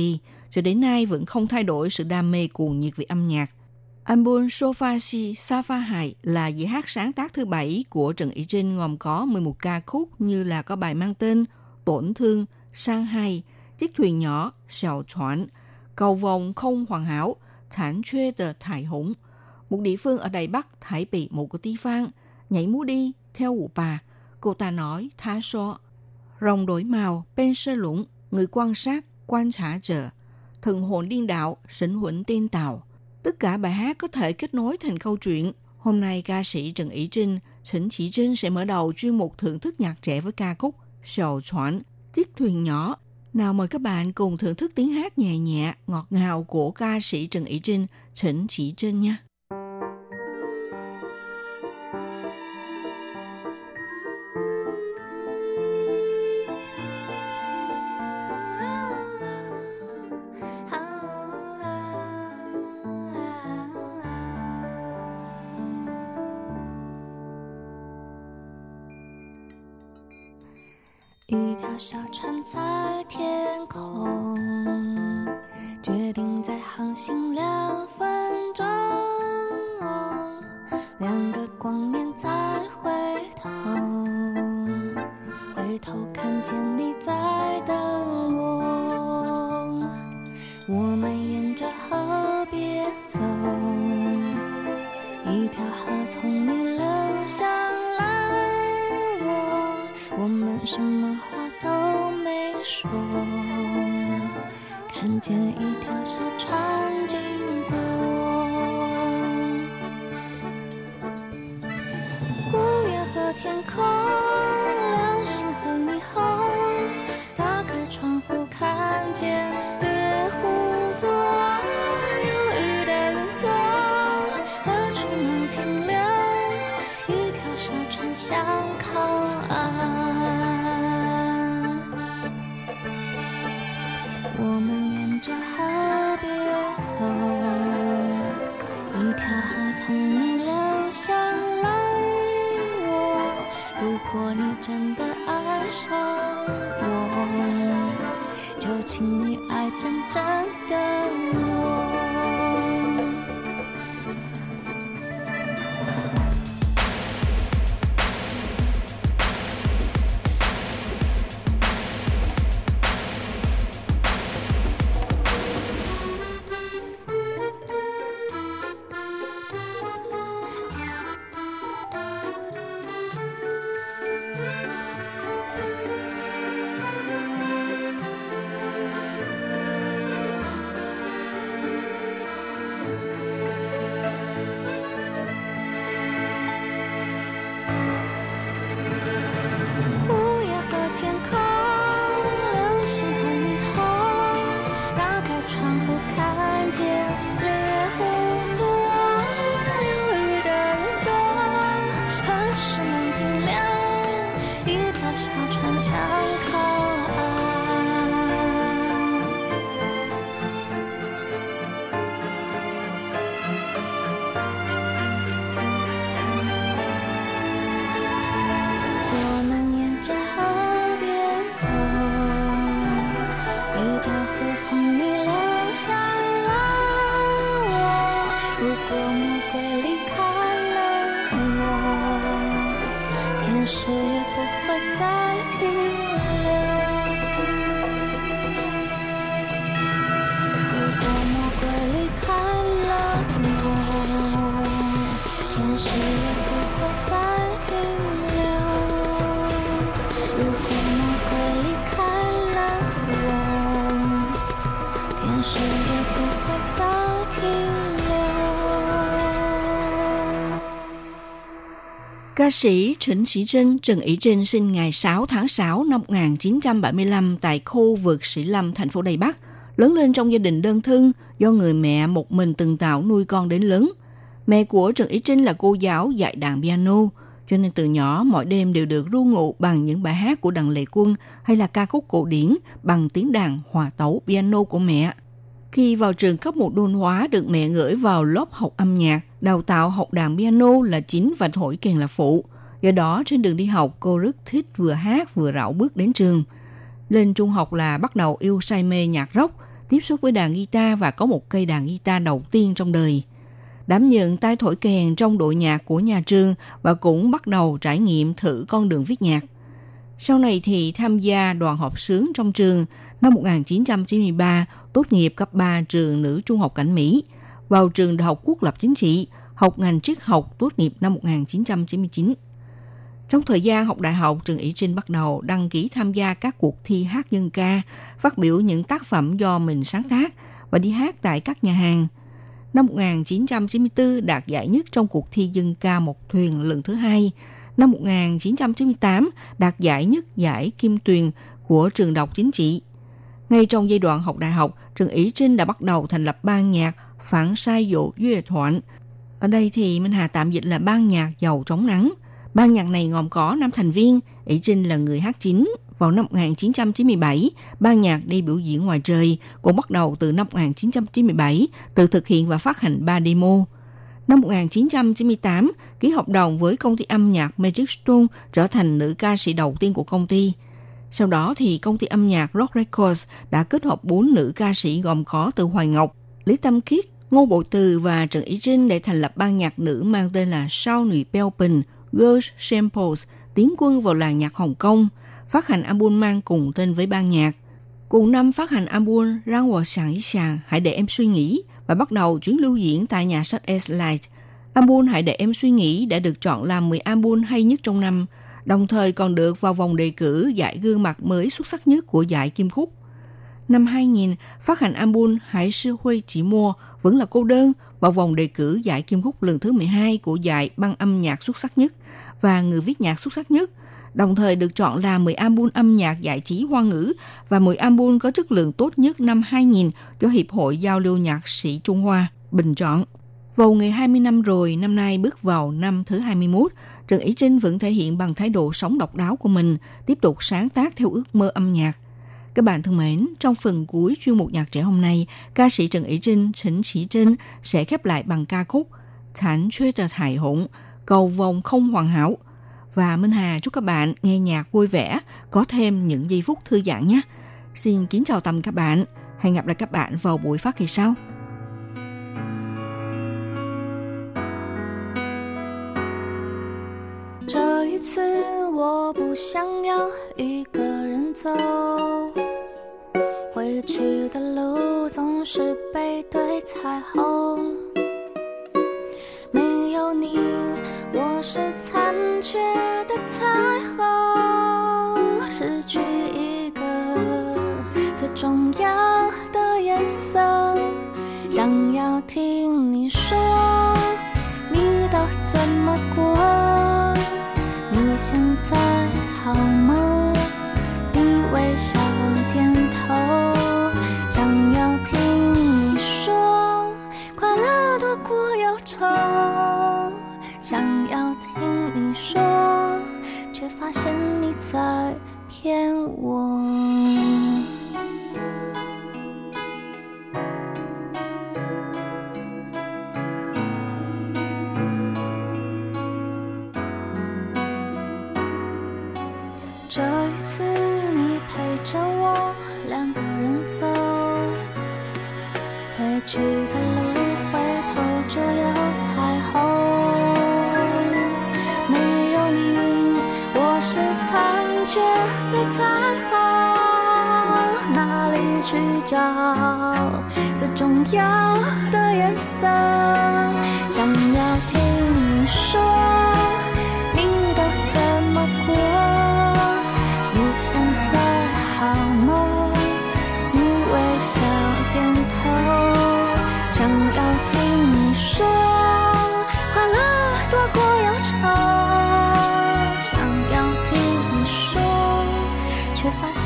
cho đến nay vẫn không thay đổi sự đam mê cuồng nhiệt về âm nhạc. Album Sofa Si Safa Hai là dĩa hát sáng tác thứ bảy của Trần Ý Trinh gồm có 11 ca khúc như là có bài mang tên Tổn thương, Sang Hai, Chiếc thuyền nhỏ, Xào Choán, Cầu vòng không hoàn hảo, Thản chê tờ Thải Hủng, một địa phương ở Đài Bắc, Thái Bị một cái tí phan, nhảy múa đi, theo ủ bà. Cô ta nói, tha so, rồng đổi màu, bên sơ lũng, người quan sát, quan trả trợ. thần hồn điên đạo, sinh huẩn tên tàu. Tất cả bài hát có thể kết nối thành câu chuyện. Hôm nay ca sĩ Trần Ý Trinh, sỉnh Chỉ Trinh sẽ mở đầu chuyên mục thưởng thức nhạc trẻ với ca khúc Sầu Choán, Chiếc thuyền nhỏ. Nào mời các bạn cùng thưởng thức tiếng hát nhẹ nhẹ, ngọt ngào của ca sĩ Trần Ý Trinh, Trịnh Chỉ Trinh nha. Ca sĩ Trịnh Sĩ Trinh, Trần Ý Trinh sinh ngày 6 tháng 6 năm 1975 tại khu vực Sĩ Lâm, thành phố Đài Bắc. Lớn lên trong gia đình đơn thân do người mẹ một mình từng tạo nuôi con đến lớn. Mẹ của Trần Ý Trinh là cô giáo dạy đàn piano, cho nên từ nhỏ mọi đêm đều được ru ngủ bằng những bài hát của đàn lệ quân hay là ca khúc cổ điển bằng tiếng đàn hòa tấu piano của mẹ. Khi vào trường cấp một đôn hóa được mẹ gửi vào lớp học âm nhạc, đào tạo học đàn piano là chính và thổi kèn là phụ. Do đó trên đường đi học cô rất thích vừa hát vừa rảo bước đến trường. Lên trung học là bắt đầu yêu say mê nhạc rock, tiếp xúc với đàn guitar và có một cây đàn guitar đầu tiên trong đời. Đảm nhận tay thổi kèn trong đội nhạc của nhà trường và cũng bắt đầu trải nghiệm thử con đường viết nhạc. Sau này thì tham gia đoàn họp sướng trong trường năm 1993 tốt nghiệp cấp 3 trường nữ trung học cảnh Mỹ, vào trường Đại học Quốc lập Chính trị, học ngành triết học tốt nghiệp năm 1999. Trong thời gian học đại học, Trần Ý Trinh bắt đầu đăng ký tham gia các cuộc thi hát dân ca, phát biểu những tác phẩm do mình sáng tác và đi hát tại các nhà hàng. Năm 1994 đạt giải nhất trong cuộc thi dân ca một thuyền lần thứ hai. Năm 1998 đạt giải nhất giải Kim Tuyền của trường đọc chính trị. Ngay trong giai đoạn học đại học, Trần Ý Trinh đã bắt đầu thành lập ban nhạc Phản sai dụ Duy Thoạn. Ở đây thì Minh Hà tạm dịch là ban nhạc giàu trống nắng. Ban nhạc này gồm có 5 thành viên, Ý Trinh là người hát chính. Vào năm 1997, ban nhạc đi biểu diễn ngoài trời, cũng bắt đầu từ năm 1997, tự thực hiện và phát hành 3 demo. Năm 1998, ký hợp đồng với công ty âm nhạc Magic Stone trở thành nữ ca sĩ đầu tiên của công ty. Sau đó thì công ty âm nhạc Rock Records đã kết hợp bốn nữ ca sĩ gồm có Từ Hoài Ngọc, Lý Tâm Khiết, Ngô Bộ Từ và Trần Ý Trinh để thành lập ban nhạc nữ mang tên là Sao Nụy Beo Bình, Girls Samples, tiến quân vào làng nhạc Hồng Kông, phát hành album mang cùng tên với ban nhạc. Cùng năm phát hành album Rang Hòa Sàng Ý Sàng, Hãy để em suy nghĩ và bắt đầu chuyến lưu diễn tại nhà sách S-Light. Album Hãy để em suy nghĩ đã được chọn làm 10 album hay nhất trong năm, đồng thời còn được vào vòng đề cử giải gương mặt mới xuất sắc nhất của giải Kim Khúc. Năm 2000, phát hành album Hải sư Huy chỉ mua vẫn là cô đơn vào vòng đề cử giải Kim Khúc lần thứ 12 của giải băng âm nhạc xuất sắc nhất và người viết nhạc xuất sắc nhất, đồng thời được chọn là 10 album âm nhạc giải trí hoa ngữ và 10 album có chất lượng tốt nhất năm 2000 do Hiệp hội Giao lưu Nhạc sĩ Trung Hoa bình chọn. Vào ngày 20 năm rồi, năm nay bước vào năm thứ 21, Trần Ý Trinh vẫn thể hiện bằng thái độ sống độc đáo của mình, tiếp tục sáng tác theo ước mơ âm nhạc. Các bạn thân mến, trong phần cuối chuyên mục nhạc trẻ hôm nay, ca sĩ Trần Ý Trinh, Trịnh Chỉ Trinh sẽ khép lại bằng ca khúc Thản Chuê Tờ Thải Hỗn, Cầu vòng không hoàn hảo. Và Minh Hà chúc các bạn nghe nhạc vui vẻ, có thêm những giây phút thư giãn nhé. Xin kính chào tạm các bạn. Hẹn gặp lại các bạn vào buổi phát kỳ sau. 我不想要一个人走，回去的路总是背对彩虹。没有你，我是残缺的彩虹，失去一个最重要的颜色。想要听你说，你都怎么过？骗我。找最重要的颜色？想要听你说，你都怎么过？你现在好吗？你微笑点头，想要听你说，快乐多过忧愁。想要听你说，却发现